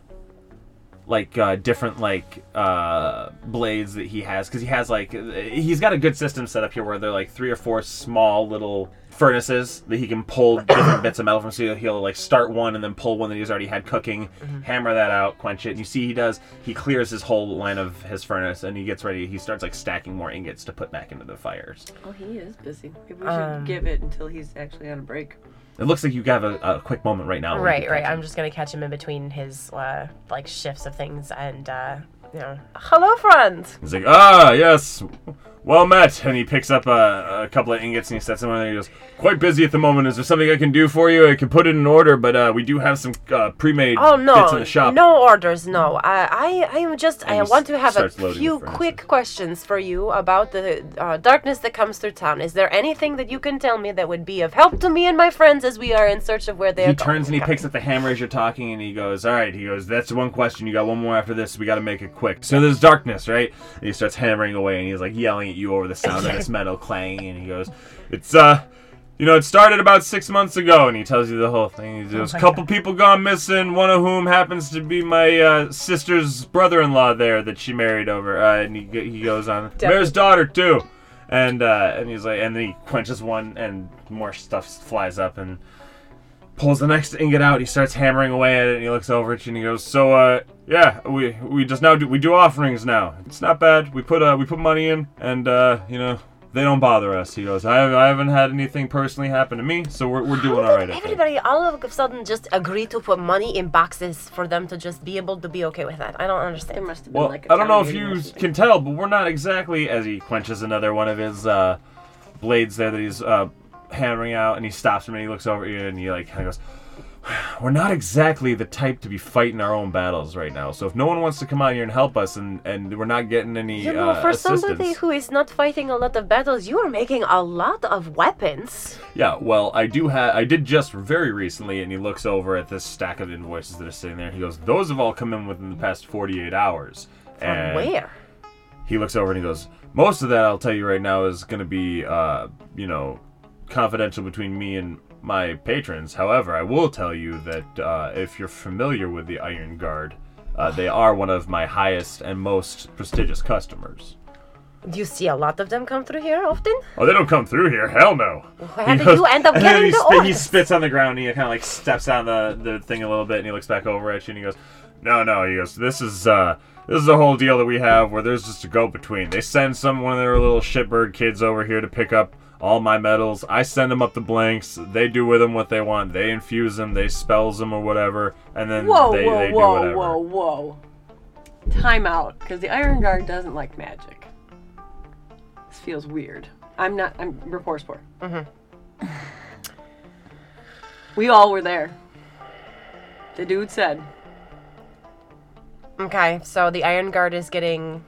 like uh, different like uh blades that he has because he has like he's got a good system set up here where they're like three or four small little furnaces that he can pull different bits of metal from so he'll like start one and then pull one that he's already had cooking hammer that out quench it and you see he does he clears his whole line of his furnace and he gets ready he starts like stacking more ingots to put back into the fires Oh, he is busy. Maybe we should give it until he's actually on a break. it looks like you have a, a quick moment right now Right, right. him. I'm just gonna catch him in between his uh, like shifts of things and uh, you know. Hello, friend. He's like, ah, yes, well met. And he picks up a, a couple of ingots and he sets them on there. He goes, quite busy at the moment. Is there something I can do for you? I can put it in order, but uh, we do have some uh, pre-made Oh no, bits in the shop. no orders, no. I, I, I am just. I And he want to have a few quick questions for you about the uh, darkness that comes through town. Is there anything that you can tell me that would be of help to me and my friends as we are in search of where they He are He turns and he picks up the hammer as you're talking, and he goes, "All right." He goes, "That's one question. You got one more after this. We got to make it quick." So there's darkness, right? And he starts hammering away, and he's like yelling at you over the sound of this metal clanging, and he goes, "It's uh." You know, it started about six months ago, and he tells you the whole thing. There's a couple people gone missing, one of whom happens to be my uh, sister's brother-in-law there that she married over. Uh, and he, he goes on, Mayor's daughter too, and uh, and he's like, and then he quenches one, and more stuff flies up, and pulls the next ingot out. He starts hammering away at it, and he looks over at you and he goes, "So, uh, yeah, we we just now do we do offerings now. It's not bad. We put uh we put money in, and uh, you know." They don't bother us. He goes, I, have, I haven't had anything personally happen to me, so we're, we're doing all right. I think." Everybody all of a sudden just agree to put money in boxes for them to just be able to be okay with that. I don't There understand. must have been Well, like a I don't know if you can tell, but we're not exactly as he quenches another one of his uh, blades there that he's uh, hammering out, and he stops him and he looks over at you and he like kind of goes, "We're not exactly the type to be fighting our own battles right now. So if no one wants to come out here and help us, and and we're not getting any You know, uh, for assistance, somebody who is not fighting a lot of battles, you are making a lot of weapons. yeah, well, I do have, I did just very recently, and he looks over at this stack of invoices that are sitting there. He goes, "Those have all come in within the past 48 hours." From and where? he looks over and he goes, "Most of that, I'll tell you right now, is going to be, uh, you know, confidential between me and my patrons. However, I will tell you that uh, if you're familiar with the Iron Guard, uh, they are one of my highest and most prestigious customers. Do you see a lot of them come through here often? Oh, they don't come through here. Hell no. Did you end up and then getting he, the spit- he spits on the ground and he kind of like steps on the, the thing a little bit and he looks back over at you and he goes, "No, no." He goes, "This is uh, this is the whole deal that we have where there's just a go between. They send some one of their little shitbird kids over here to pick up all my metals. I send them up the blanks. They do with them what they want. They infuse them. They spells them or whatever, and then Whoa, they, whoa, they do whoa, whatever. whoa, whoa. Time out, because the Iron Guard doesn't like magic. This feels weird. I'm not. I'm rapport sport. Mm-hmm. we all were there. The dude said, Okay, so the Iron Guard is getting.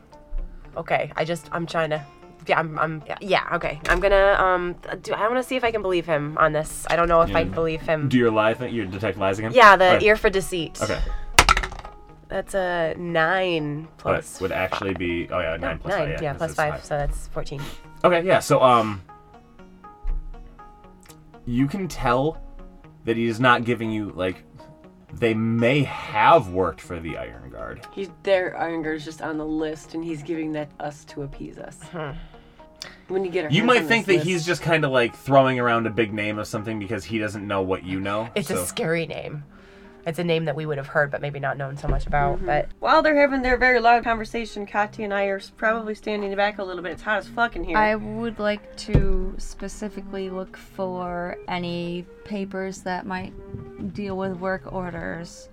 Okay, I just I'm trying to. Yeah, I'm. I'm yeah. Okay, I'm gonna. Um, do I want to see if I can believe him on this? I don't know if I Yeah. believe him. Do your lie thing? You detect lies again? yeah, the Okay. ear for deceit. Okay. That's a nine But plus. would actually be oh yeah nine plus nine. five yeah, 'cause plus it's five, so that's fourteen. Okay, yeah. So um, you can tell that he is not giving you like they may have worked for the Iron Guard. "He's their Iron Guard is just on the list, and he's giving that us to appease us." When you get our You hands might on think that this he's just kind of like throwing around a big name of something because he doesn't know what you know. It's so, a scary name. it's a name that we would have heard, but maybe not known so much about. Mm-hmm. But While they're having their very loud conversation, Katya and I are probably standing back a little bit. It's hot as fuck in here. I would like to specifically look for any papers that might deal with work orders.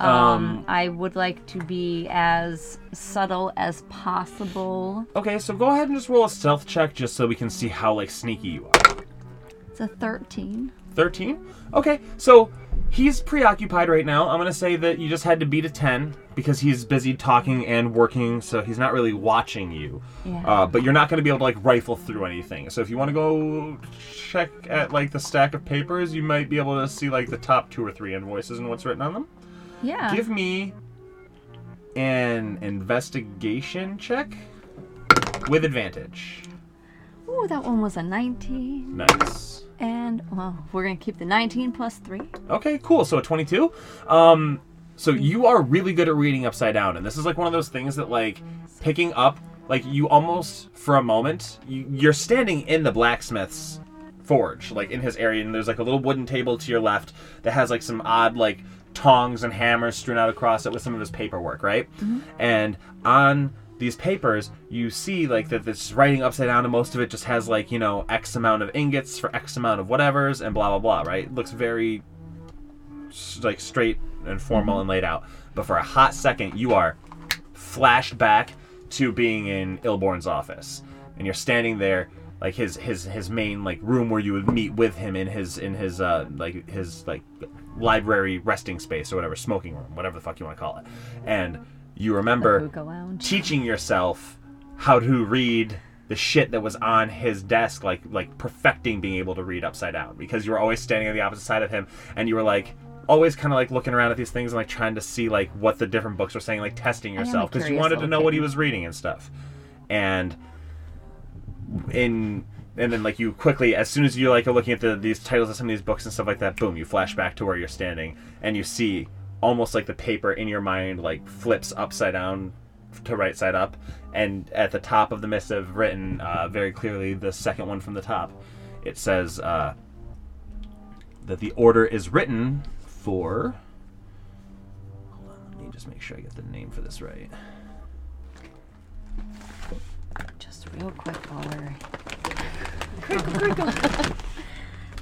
Um, Um, I would like to be as subtle as possible. Okay, so go ahead and just roll a stealth check just so we can see how like sneaky you are. It's a 13. 13? Okay, so he's preoccupied right now. I'm going to say that you just had to beat a 10 because he's busy talking and working, so he's not really watching you. Yeah. Uh, but you're not going to be able to like rifle through anything. So if you want to go check at like the stack of papers, you might be able to see like the top two or three invoices and what's written on them. Yeah. Give me an investigation check with advantage. Ooh, that one was a 19. Nice. And, well, we're going to keep the 19 plus 3. Okay, cool. So a 22. Um, so you are really good at reading upside down, and this is like one of those things that like picking up, like you almost for a moment, you, you're standing in the blacksmith's forge, like in his area, and there's like a little wooden table to your left that has like some odd like tongs and hammers strewn out across it with some of his paperwork, right? And on these papers, you see like that this writing upside down, and most of it just has like you know X amount of ingots for X amount of whatevers, and blah blah blah, right? It looks very like straight and formal and laid out. But for a hot second, you are flashed back to being in Ilborn's office, and you're standing there, like his his his main like room where you would meet with him in his in his uh like his like library resting space or whatever, smoking room, whatever the fuck you want to call it, and you remember teaching yourself how to read the shit that was on his desk like like perfecting being able to read upside down. Because you were always standing on the opposite side of him and you were like always kind of like looking around at these things and like trying to see like what the different books were saying like testing yourself. Because you wanted to know what he was reading and stuff. And in and then like you quickly as soon as you like are looking at the these titles of some of these books and stuff like that boom you flash back to where you're standing and you see almost like the paper in your mind like flips upside down to right side up and at the top of the missive written uh, very clearly the second one from the top it says uh, that the order is written for hold on let me just make sure i get the name for this right Just real quick while we're.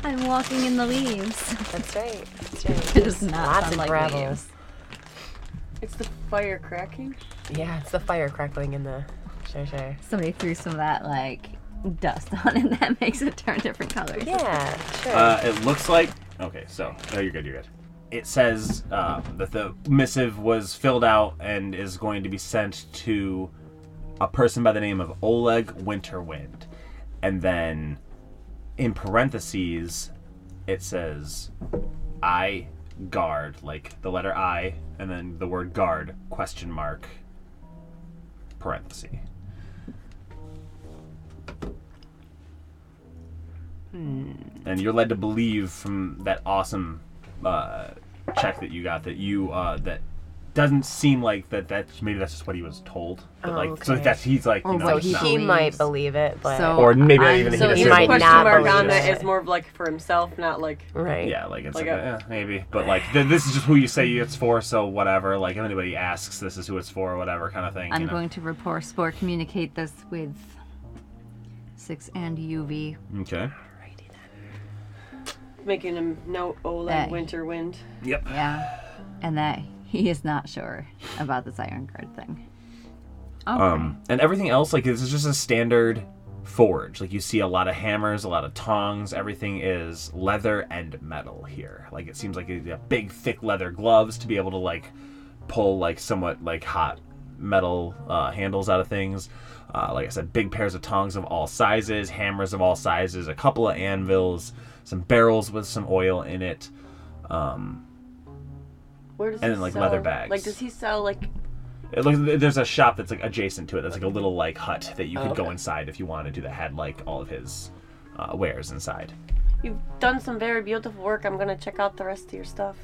I'm walking in the leaves. that's right. That's right. It does not Lots sound of like gravels. leaves. it's the fire cracking. Yeah, it's the fire crackling in the sure sure. Somebody threw some of that, like, dust on it that makes it turn different colors. Yeah, sure. Uh, it looks like. Okay, so no, you're good. You're good. It says uh, that the missive was filled out and is going to be sent to a person by the name of Oleg Winterwind, and then in parentheses it says I guard, like the letter I, and then the word guard question mark parenthesis. and you're led to believe from that awesome uh, check that you got that you uh, that doesn't seem like that that maybe that's just what he was told but Oh, like so okay. that's he's like you know so what it's he, not- might believe it, but So- or maybe not I'm- even so he he just might believes question not it. mark believe on it. that is more of like for himself, not like right. yeah like it's Like like, a- a, eh, maybe but like th- this is just who you say it's for so whatever like if anybody asks this is who it's for whatever kind of thing I'm you know? going to report or communicate this with Six and Yuvi. okay making him note Oleg That- Winterwind. yep Yeah. And that he is not sure about this iron guard thing. Okay. Um, and everything else, like this is just a standard forge. Like you see a lot of hammers, a lot of tongs. Everything is leather and metal here. Like it seems like you have big, thick leather gloves to be able to like pull like somewhat like hot metal uh, handles out of things. Uh, like I said, big pairs of tongs of all sizes, hammers of all sizes, a couple of anvils, some barrels with some oil in it. Um, Where does And he then, like, sell? leather bags. Like, does he sell like? It looks, there's a shop that's like adjacent to it. That's like a little like hut that you could Oh, go okay. inside if you wanted to. That had like all of his uh, wares inside. You've done some very beautiful work. I'm gonna check out the rest of your stuff.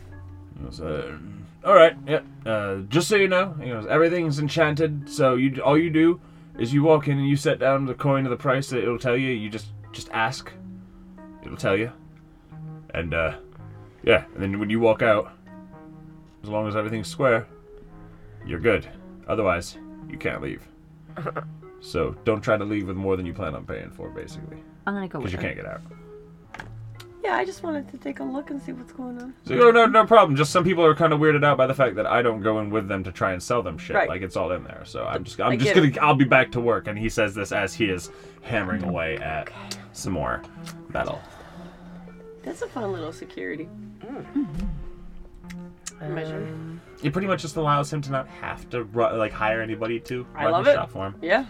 Uh, all right, yeah. Uh, just so you know, you know, everything's enchanted. So you all you do is you walk in and you set down the coin of the price that it'll tell you. You just just ask, it'll tell you. And uh, yeah, and then when you walk out, As long as everything's square, you're good. Otherwise, you can't leave. so don't try to leave with more than you plan on paying for, basically, I'm gonna go because you her. can't get out. Yeah, I just wanted to take a look and see what's going on. So oh, no, no problem. Just some people are kind of weirded out by the fact that I don't go in with them to try and sell them shit. Right. Like it's all in there. So I'm just, I I'm just get gonna, it. I'll be back to work. And he says this as he is hammering away at some more metal. That's a fun little security mm-hmm. mm. Measure. Um, It pretty much just allows him to not have to ru- like hire anybody to I run love his it. shop for him. Yeah.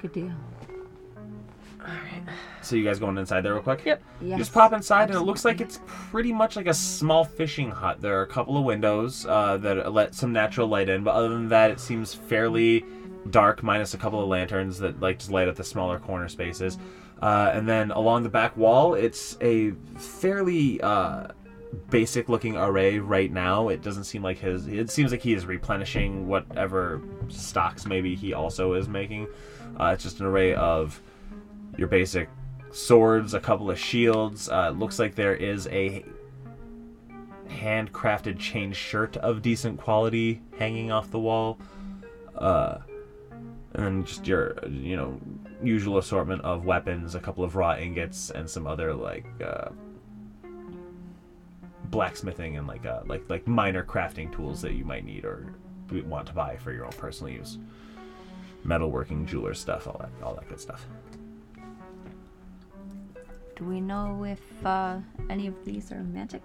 Good deal. All right. So you guys going inside there real quick? Yep. You Yes. just pop inside, and it looks like it's pretty much like a small fishing hut. There are a couple of windows uh, that let some natural light in, but other than that, it seems fairly dark, minus a couple of lanterns that like just light up the smaller corner spaces. Uh, and then along the back wall, it's a fairly uh, basic-looking array right now. It doesn't seem like his. It seems like he is replenishing whatever stocks maybe he also is making. Uh, it's just an array of your basic swords, a couple of shields. Uh, looks like there is a handcrafted chain shirt of decent quality hanging off the wall. Uh, and then just your, you know, usual assortment of weapons, a couple of raw ingots, and some other like uh, blacksmithing and like uh, like like minor crafting tools that you might need or want to buy for your own personal use. Metalworking, jeweler stuff, all that, all that good stuff. Do we know if uh, any of these are magic?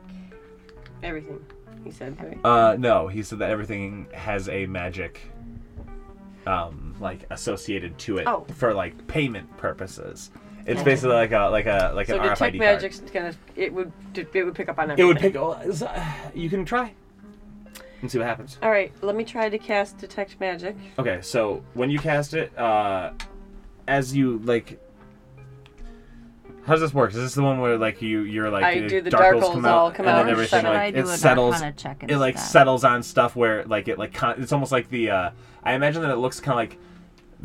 Everything. He said, right? Uh, no, he said that everything has a magic, um, like associated to it Oh. for like payment purposes. It's basically like a like a like So an detect RFID magic's card. gonna it would it would pick up on everything. It everything. would pick. is- uh, You can try and see what happens. All right, let me try to cast detect magic. Okay, so when you cast it, uh, as you like. How does this work? Is this the one where like you you're like I do the darkles darkles come all out come and out then everything settle. Should like do it an settles Arcana check it like instead? settles on stuff where like it like con- it's almost like the uh I imagine that it looks kind of like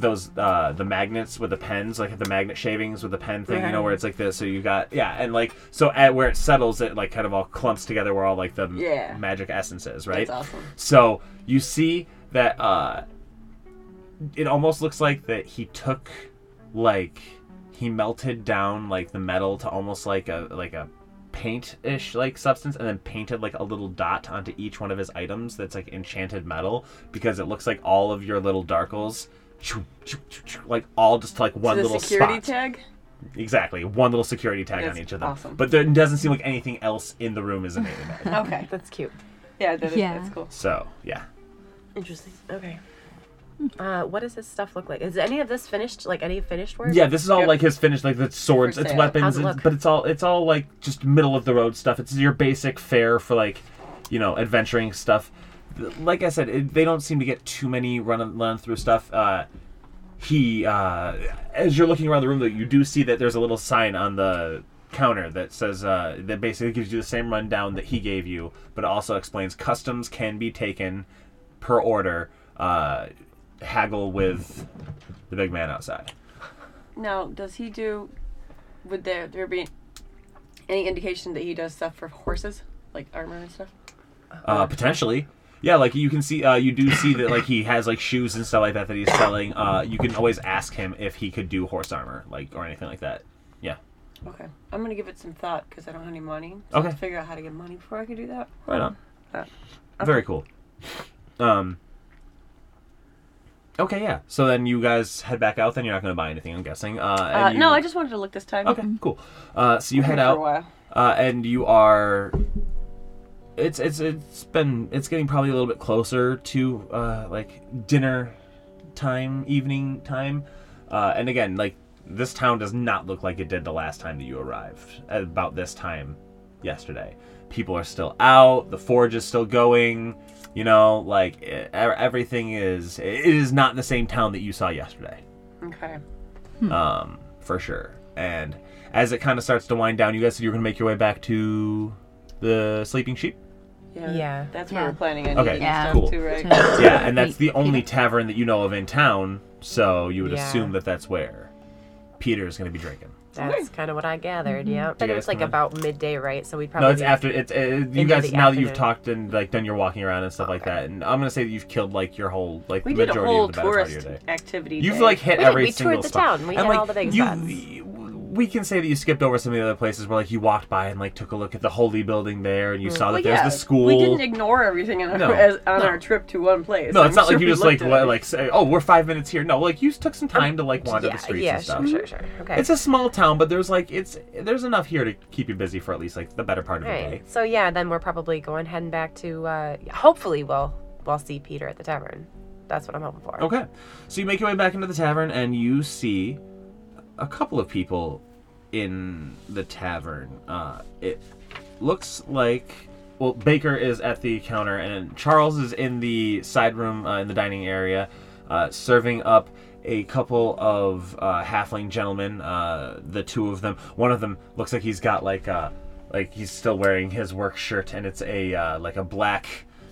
those uh the magnets with the pens like the magnet shavings with the pen thing you know where it's like this so you got yeah and like so at where it settles it like kind of all clumps together where all like the Yeah. magic essences right That's awesome. so you see that uh it almost looks like that he took like he melted down like the metal to almost like a like a paint-ish like substance and then painted like a little dot onto each one of his items that's like enchanted metal because it looks like all of your little darkles choo, choo, choo, choo, like all just like one the little security spot tag. exactly one little security tag That's on each of them awesome. but there doesn't seem like anything else in the room is enabled Okay. That's cute. Yeah, that is, Yeah. that's cool. so yeah Interesting. Okay. Uh, what does his stuff look like? Is any of this finished? Like any finished work? Yeah, this is all Yep. like his finished, like the swords, it's weapons, it it's- but it's all it's all like just middle of the road stuff. It's your basic fare for like, you know, adventuring stuff. Like I said, it, they don't seem to get too many run run through stuff. Uh, he, uh, as you're looking around the room, though, you do see that there's a little sign on the counter that says uh, that basically gives you the same rundown that he gave you, but also explains customs can be taken per order. Uh, haggle with the big man outside. Now, does he do? Would there there be any indication that he does stuff for horses, like armor and stuff? Uh, potentially. Yeah, like you can see, uh, you do see that like he has like shoes and stuff like that that he's selling. Uh, you can always ask him if he could do horse armor, like or anything like that. Yeah. Okay, I'm gonna give it some thought because I don't have any money. So I Okay. have to figure out how to get money before I can do that. Right on. Uh, Very cool. Um. Okay, yeah. So then you guys head back out. Then you're not going to buy anything, I'm guessing. Uh, Uh, and no, I just wanted to look this time. Okay, cool. Uh, so you head out. uh, and you are it's it's it's been it's getting probably a little bit closer to uh, like dinner time evening time uh, and again like this town does not look like it did the last time that you arrived at about this time yesterday people are still out the forge is still going you know like e- everything is it is not the same town that you saw yesterday Okay. um, for sure. And as it kind of starts to wind down, you guys said you were going to make your way back to the Sleeping Sheep. Yeah. Yeah. That's where Yeah. we're planning on Okay, eating Yeah. stuff cool. too, right? Yeah, and that's the only tavern that you know of in town, so you would Yeah. assume that that's where. Peter's going to be drinking. That's kind of what I gathered. Yeah, but guys it's like come in? about midday, right? So we'd probably No, it's after it's uh, you guys the now that you've talked and like done your walking around and stuff like that. And I'm gonna say that you've killed like your whole like We the did a majority whole of the better part of tourist your day. activity. You've day. like hit We did, every we toured the spot. town. We and hit like all the big you, spots. We can say that you skipped over some of the other places where like you walked by and like took a look at the holy building there and you saw that Well, there's yeah, the school. We didn't ignore everything on, our, No, as, on no. our trip to one place. no, it's I'm not like you just like what, like say, oh, we're five minutes here. No, like you took some time to like wander yeah, the streets yeah, and stuff. sure, sure, sure. Okay. It's a small town, but there's like it's there's enough here to keep you busy for at least like the better part of the day. So yeah, then we're probably going heading back to. Uh, hopefully, we'll we'll see Peter at the tavern. That's what I'm hoping for. Okay. So you make your way back into the tavern and you see a couple of people in the tavern. Uh, it looks like well, Baker is at the counter and Charles is in the side room uh, in the dining area, uh, serving up a couple of uh, halfling gentlemen. Uh, the two of them, one of them looks like he's got like uh, like he's still wearing his work shirt and it's a uh, like a black,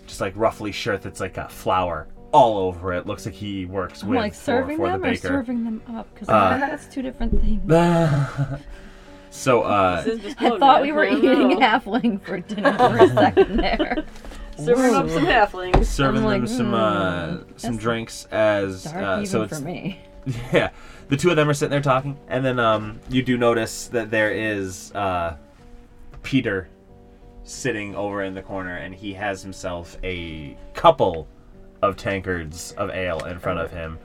just like roughly shirt that's like a flower all over it. Looks like he works I'm with like serving for them the or serving them up because Uh, that's two different things. so uh, This is just I thought we were eating know. halfling for dinner for a second there. Serving up some halflings. serving I'm them like, some uh, hmm, some drinks as Dark uh, even so for it's me. yeah the two of them are sitting there talking and then um, you do notice that there is uh, peter sitting over in the corner and he has himself a couple of tankards of ale in front of him.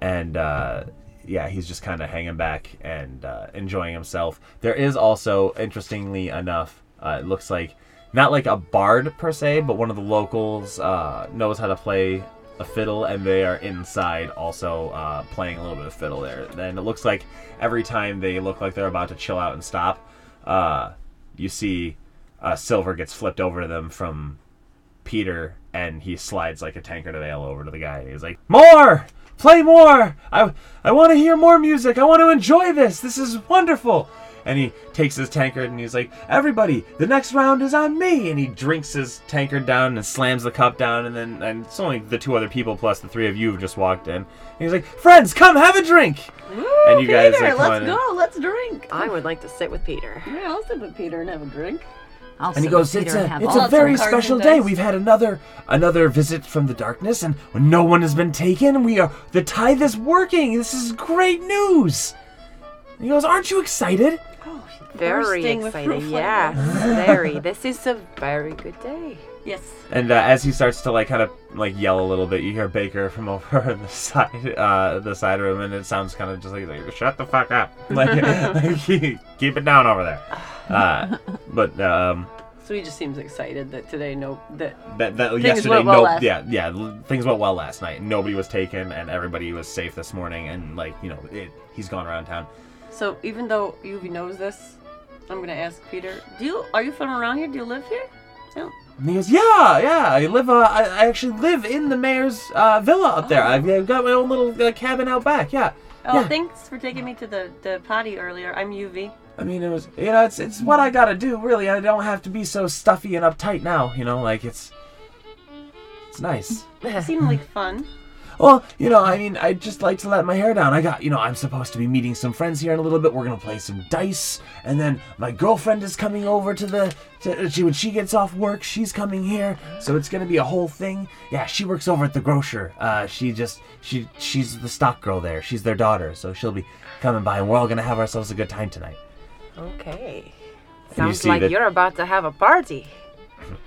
And uh, yeah he's just kind of hanging back and uh, enjoying himself. There is also interestingly enough uh, it looks like not like a bard per se but one of the locals uh, knows how to play a fiddle and they are inside also uh, playing a little bit of fiddle there. And it looks like every time they look like they're about to chill out and stop uh, you see silver gets flipped over to them from Peter, and he slides like a tankard of ale over to the guy. and He's like, "More, play more. I I want to hear more music. I want to enjoy this. This is wonderful." And he takes his tankard and he's like, "Everybody, the next round is on me." And he drinks his tankard down and slams the cup down. And then and it's only the two other people plus the three of you who just walked in. And he's like, "Friends, come have a drink." and you guys Peter, are let's coming in. go. Let's drink. I would like to sit with Peter. Yeah, I'll sit with Peter and have a drink. I'll And he goes, with "It's Peter a, have it's all a very cards special day. dice." We've had another another visit from the darkness, and no one has been taken, we are the tithe is working. This is great news." And he goes, "Aren't you excited?" Oh, Very bursting with excited. fruit Yeah, very. This is a very good day. Yes. And uh, as he starts to like kind of like yell a little bit, you hear Baker from over in the side uh, the side room, and it sounds kind of just like, like "Shut the fuck up!" Like, like, keep it down over there. Uh, but um, So he just seems excited that today no that That, that Things yesterday, went well no, last- yeah, yeah, things went well last night. Nobody was taken, and everybody was safe this morning. And like, you know, it, he's gone around town. So even though Yuvi knows this, I'm gonna ask Peter. Do you are you from around here? Do you live here? No. And he goes, "Yeah, yeah, I live. Uh, I, I actually live in the mayor's uh, villa up there. I've, I've got my own little uh, cabin out back. Yeah, Oh, Yeah. thanks for taking me to the, the potty earlier. I'm Yuvi. I mean, it was, you know, it's it's what I gotta do. Really, I don't have to be so stuffy and uptight now. You know, like it's it's nice." It seemed like fun. Well, you know, I mean, I just like to let my hair down. I got, you know, I'm supposed to be meeting some friends here in a little bit. We're gonna play some dice, and then my girlfriend is coming over to the. To, she when she gets off work, she's coming here, so it's gonna be a whole thing. Yeah, she works over at the grocer. Uh, she just she she's the stock girl there. She's their daughter, so she'll be coming by, and we're all gonna have ourselves a good time tonight. Okay. Sounds see like that- you're about to have a party.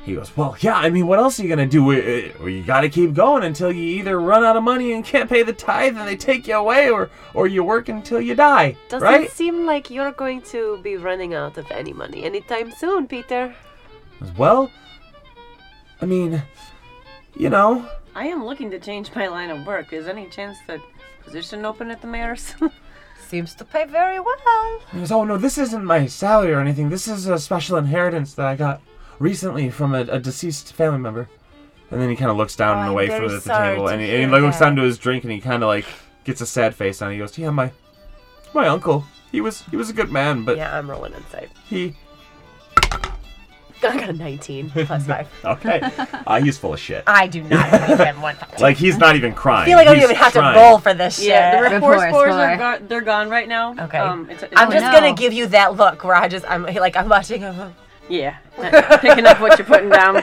He goes, Well, yeah, I mean, what else are you going to do? Uh, uh, You got to keep going until you either run out of money and can't pay the tithe and they take you away, or, or you work until you die. Doesn't right? seem like you're going to be running out of any money anytime soon, Peter. Well, I mean, you know, I am looking to change my line of work. Is any chance that position open at the mayor's? Seems to pay very well. he goes, Oh, no, this isn't my salary or anything. This is a special inheritance that I got recently from a, a deceased family member. And then he kind of looks down Oh, and I'm away very from the sorry table, to and he, and he hear like, looks that. down to his drink, and he kind of like gets a sad face on. He goes, "Yeah, my my uncle. He was he was a good man, but Yeah, I'm rolling inside. he I got a 19 plus five. Okay. Uh, he's full of shit. I do not believe him one time. Like he's not even crying. I feel like I don't even have trying. to roll for this shit. Yeah, the rapport Rapport spores are score. go- they're gone right now. Okay. Um, it's, it's I'm Oh, just no. gonna give you that look where I just I'm like I'm watching him. Yeah, uh, picking up what you're putting down.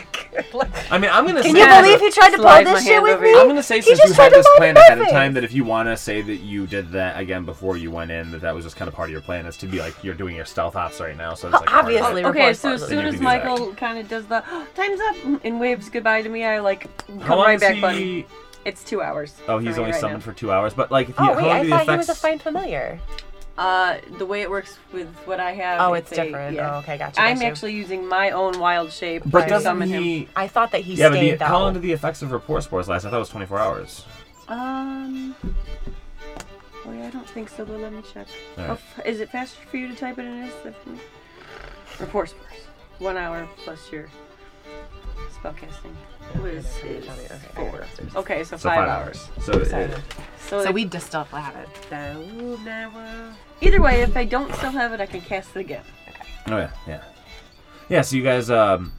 I mean, I'm gonna. Can say you believe he tried to pull Slide my this shit hand with over me? you. I'm gonna say since just you tried had to this lie to plan my ahead of face. time that if you want to say that you did that again before you went in, that that was just kind of part of your plan is to be like you're doing your stealth ops right now. So it's like part of Obviously. it. Okay, so as soon as can do that. Michael kind of does the time's up and waves goodbye to me, I like How come long right is back he? It's two hours. Oh, for he's me only right summoned for two hours. But like, if he, Oh how wait, long I the thought he was a fine familiar. Uh, the way it works with what I have. Oh, it's a- different. yeah. Oh, okay, gotcha. I'm gotcha. actually using my own wild shape But to doesn't summon him. he? I thought that he Yeah, but the, stayed though. how long did the effects of rapport spores last? I thought it was 24 hours. Um. Oh yeah, I don't think so. But let me check. Alright. Oh, f- is it faster for you to type it in this? Rapport spores. One hour plus your spellcasting. Was is four. Okay, so, So five, five hours. hours. So, Sorry. it, So, So we just still have it. So now. Either way, if I don't still have it, I can cast it again. oh yeah, yeah, yeah. So you guys um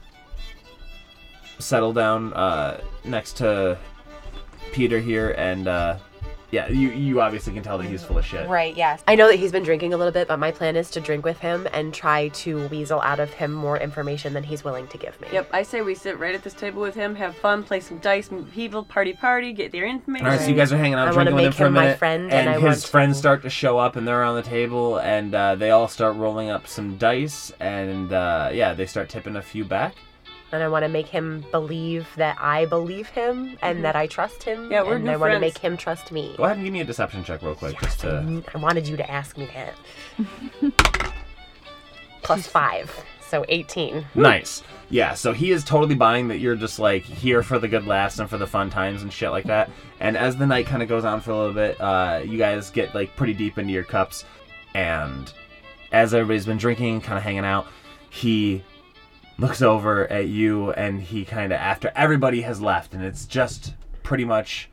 settle down uh next to Peter here, and uh yeah, you you obviously can tell that he's full of shit. Right, yes. I know that he's been drinking a little bit, but my plan is to drink with him and try to weasel out of him more information than he's willing to give me. Yep, I say we sit right at this table with him, have fun, play some dice, meet people, party, party, get their information. All right, so you guys are hanging out, I wanna drinking with him make for a him my minute, friend, and, and I his want friends to- start to show up, and they're on the table, and uh, they all start rolling up some dice, and uh, yeah, they start tipping a few back. And I want to make him believe that I believe him and that I trust him. Mm-hmm. Yeah, we're and new I want to make him trust me. Go ahead and give me a deception check real quick, just to. I wanted you to ask me that. Plus five, so 18. Nice. Yeah, so he is totally buying that you're just like here for the good laughs and for the fun times and shit like that. And as the night kind of goes on for a little bit, uh, you guys get like pretty deep into your cups. And as everybody's been drinking and kind of hanging out, he looks over at you and he kind of, after everybody has left, and it's just pretty much.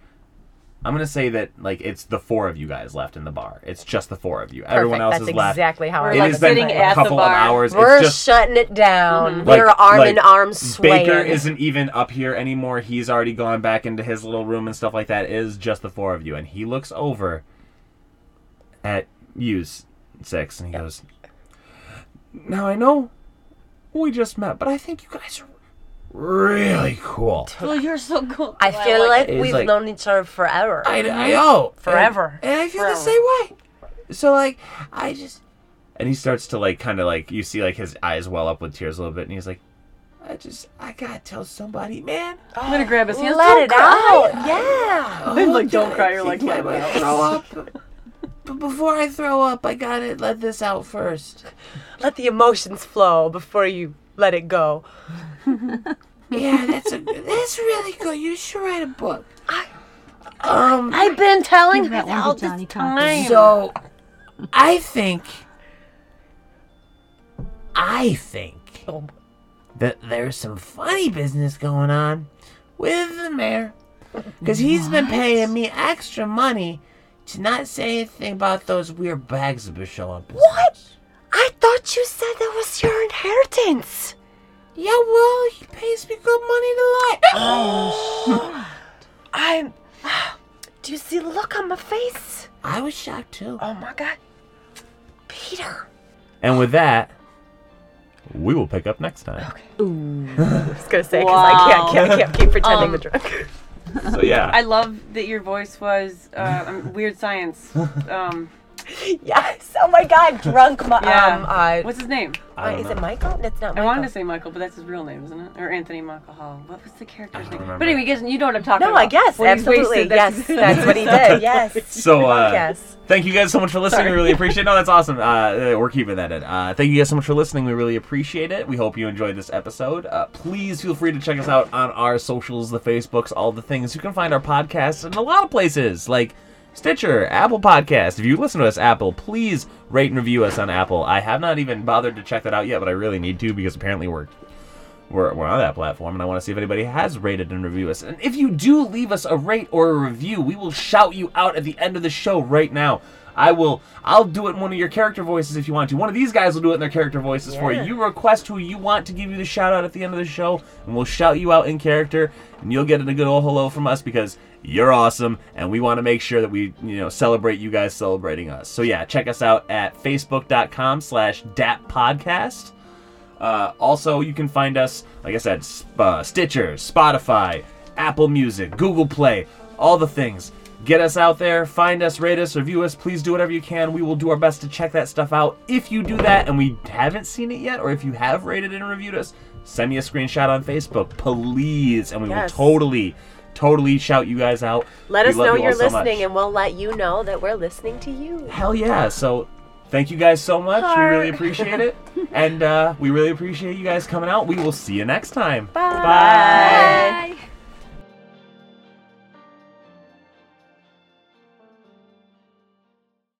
I'm gonna say that like it's the four of you guys left in the bar. It's just the four of you. Everyone else That's is left. exactly how We're I It like has been sitting a at the couple of bar. hours. We're it's just shutting it down. Mhm. We're arm like in arm swaying. Baker isn't even up here anymore. He's already gone back into his little room and stuff like that. It is just the four of you, and he looks over at you, six, and he goes, "Now I know we just met, but I think you guys are really cool. Well, you're so cool. I feel like It's we've like- known each other forever. I, I mm-hmm. know Forever. and, and I feel Forever. the same way. So like, I just." And he starts to like, kind of like, you see like his eyes well up with tears a little bit, and he's like, "I just, I gotta tell somebody, man." I'm gonna grab his hands. Let Don't it cry. out. Yeah. I'm like, don't cry. You're like, I let it might out. throw up. But before I throw up, I gotta let this out first. Let the emotions flow before you let it go. Yeah, that's a that's really good. You should write a book. I, Um, I've been telling Give her that all to this Johnny time. So I think I think Oh. that there's some funny business going on with the mayor because he's been paying me extra money to not say anything about those weird bags that been showing up. What? I thought you said that was your inheritance. Yeah, well, he pays me good money to lie. Oh, I'm. Do you see the look on my face? I was shocked too. Oh my god. Peter. And with that, we will pick up next time. Okay. Ooh. I was gonna say because I can't, can't, I can't keep pretending Um, to drink. So yeah, I love that your voice was uh, um, weird science. Um, yes. Oh my god, drunk. Ma- Yeah. Um. Uh, what's his name? I don't is it know. Michael? That's not I Michael. wanted to say Michael, but that's his real name, isn't it? Or Anthony Michael Hall. What was the character's name? remember. But anyway, you guys, you know what I'm talking No, about. I guess When he's absolutely. wasted, yes, that's what he did. Yes. So uh, Yes. thank you guys so much for listening. We really appreciate. it. No, that's awesome. Uh, we're keeping that in. Uh, thank you guys so much for listening. We really appreciate it. We hope you enjoyed this episode. Uh, please feel free to check us out on our socials, the Facebooks, all the things. You can find our podcasts in a lot of places, like Stitcher, Apple Podcast. If you listen to us, Apple, please rate and review us on Apple. I have not even bothered to check that out yet, but I really need to because apparently we're we're, we're on that platform and I want to see if anybody has rated and reviewed us. And if you do leave us a rate or a review, we will shout you out at the end of the show right now. I will. I'll do it in one of your character voices if you want to. One of these guys will do it in their character voices for you. You request who you want to give you the shout out at the end of the show, and we'll shout you out in character, and you'll get a good old hello from us because you're awesome, and we want to make sure that we, you know, celebrate you guys celebrating us. So yeah, check us out at facebook.com/slash dappodcast. Uh, also, you can find us, like I said, Sp- uh, Stitcher, Spotify, Apple Music, Google Play, all the things. Get us out there, find us, rate us, review us. Please do whatever you can. We will do our best to check that stuff out. If you do that and we haven't seen it yet, or if you have rated and reviewed us, send me a screenshot on Facebook, please, and we Yes. will totally, totally shout you guys out. Let We us know you all you're so listening, and we'll let you know that we're listening to you. Hell yeah! So, thank you guys so much. We really appreciate it, and uh, we really appreciate you guys coming out. We will see you next time. Bye. Bye. Bye.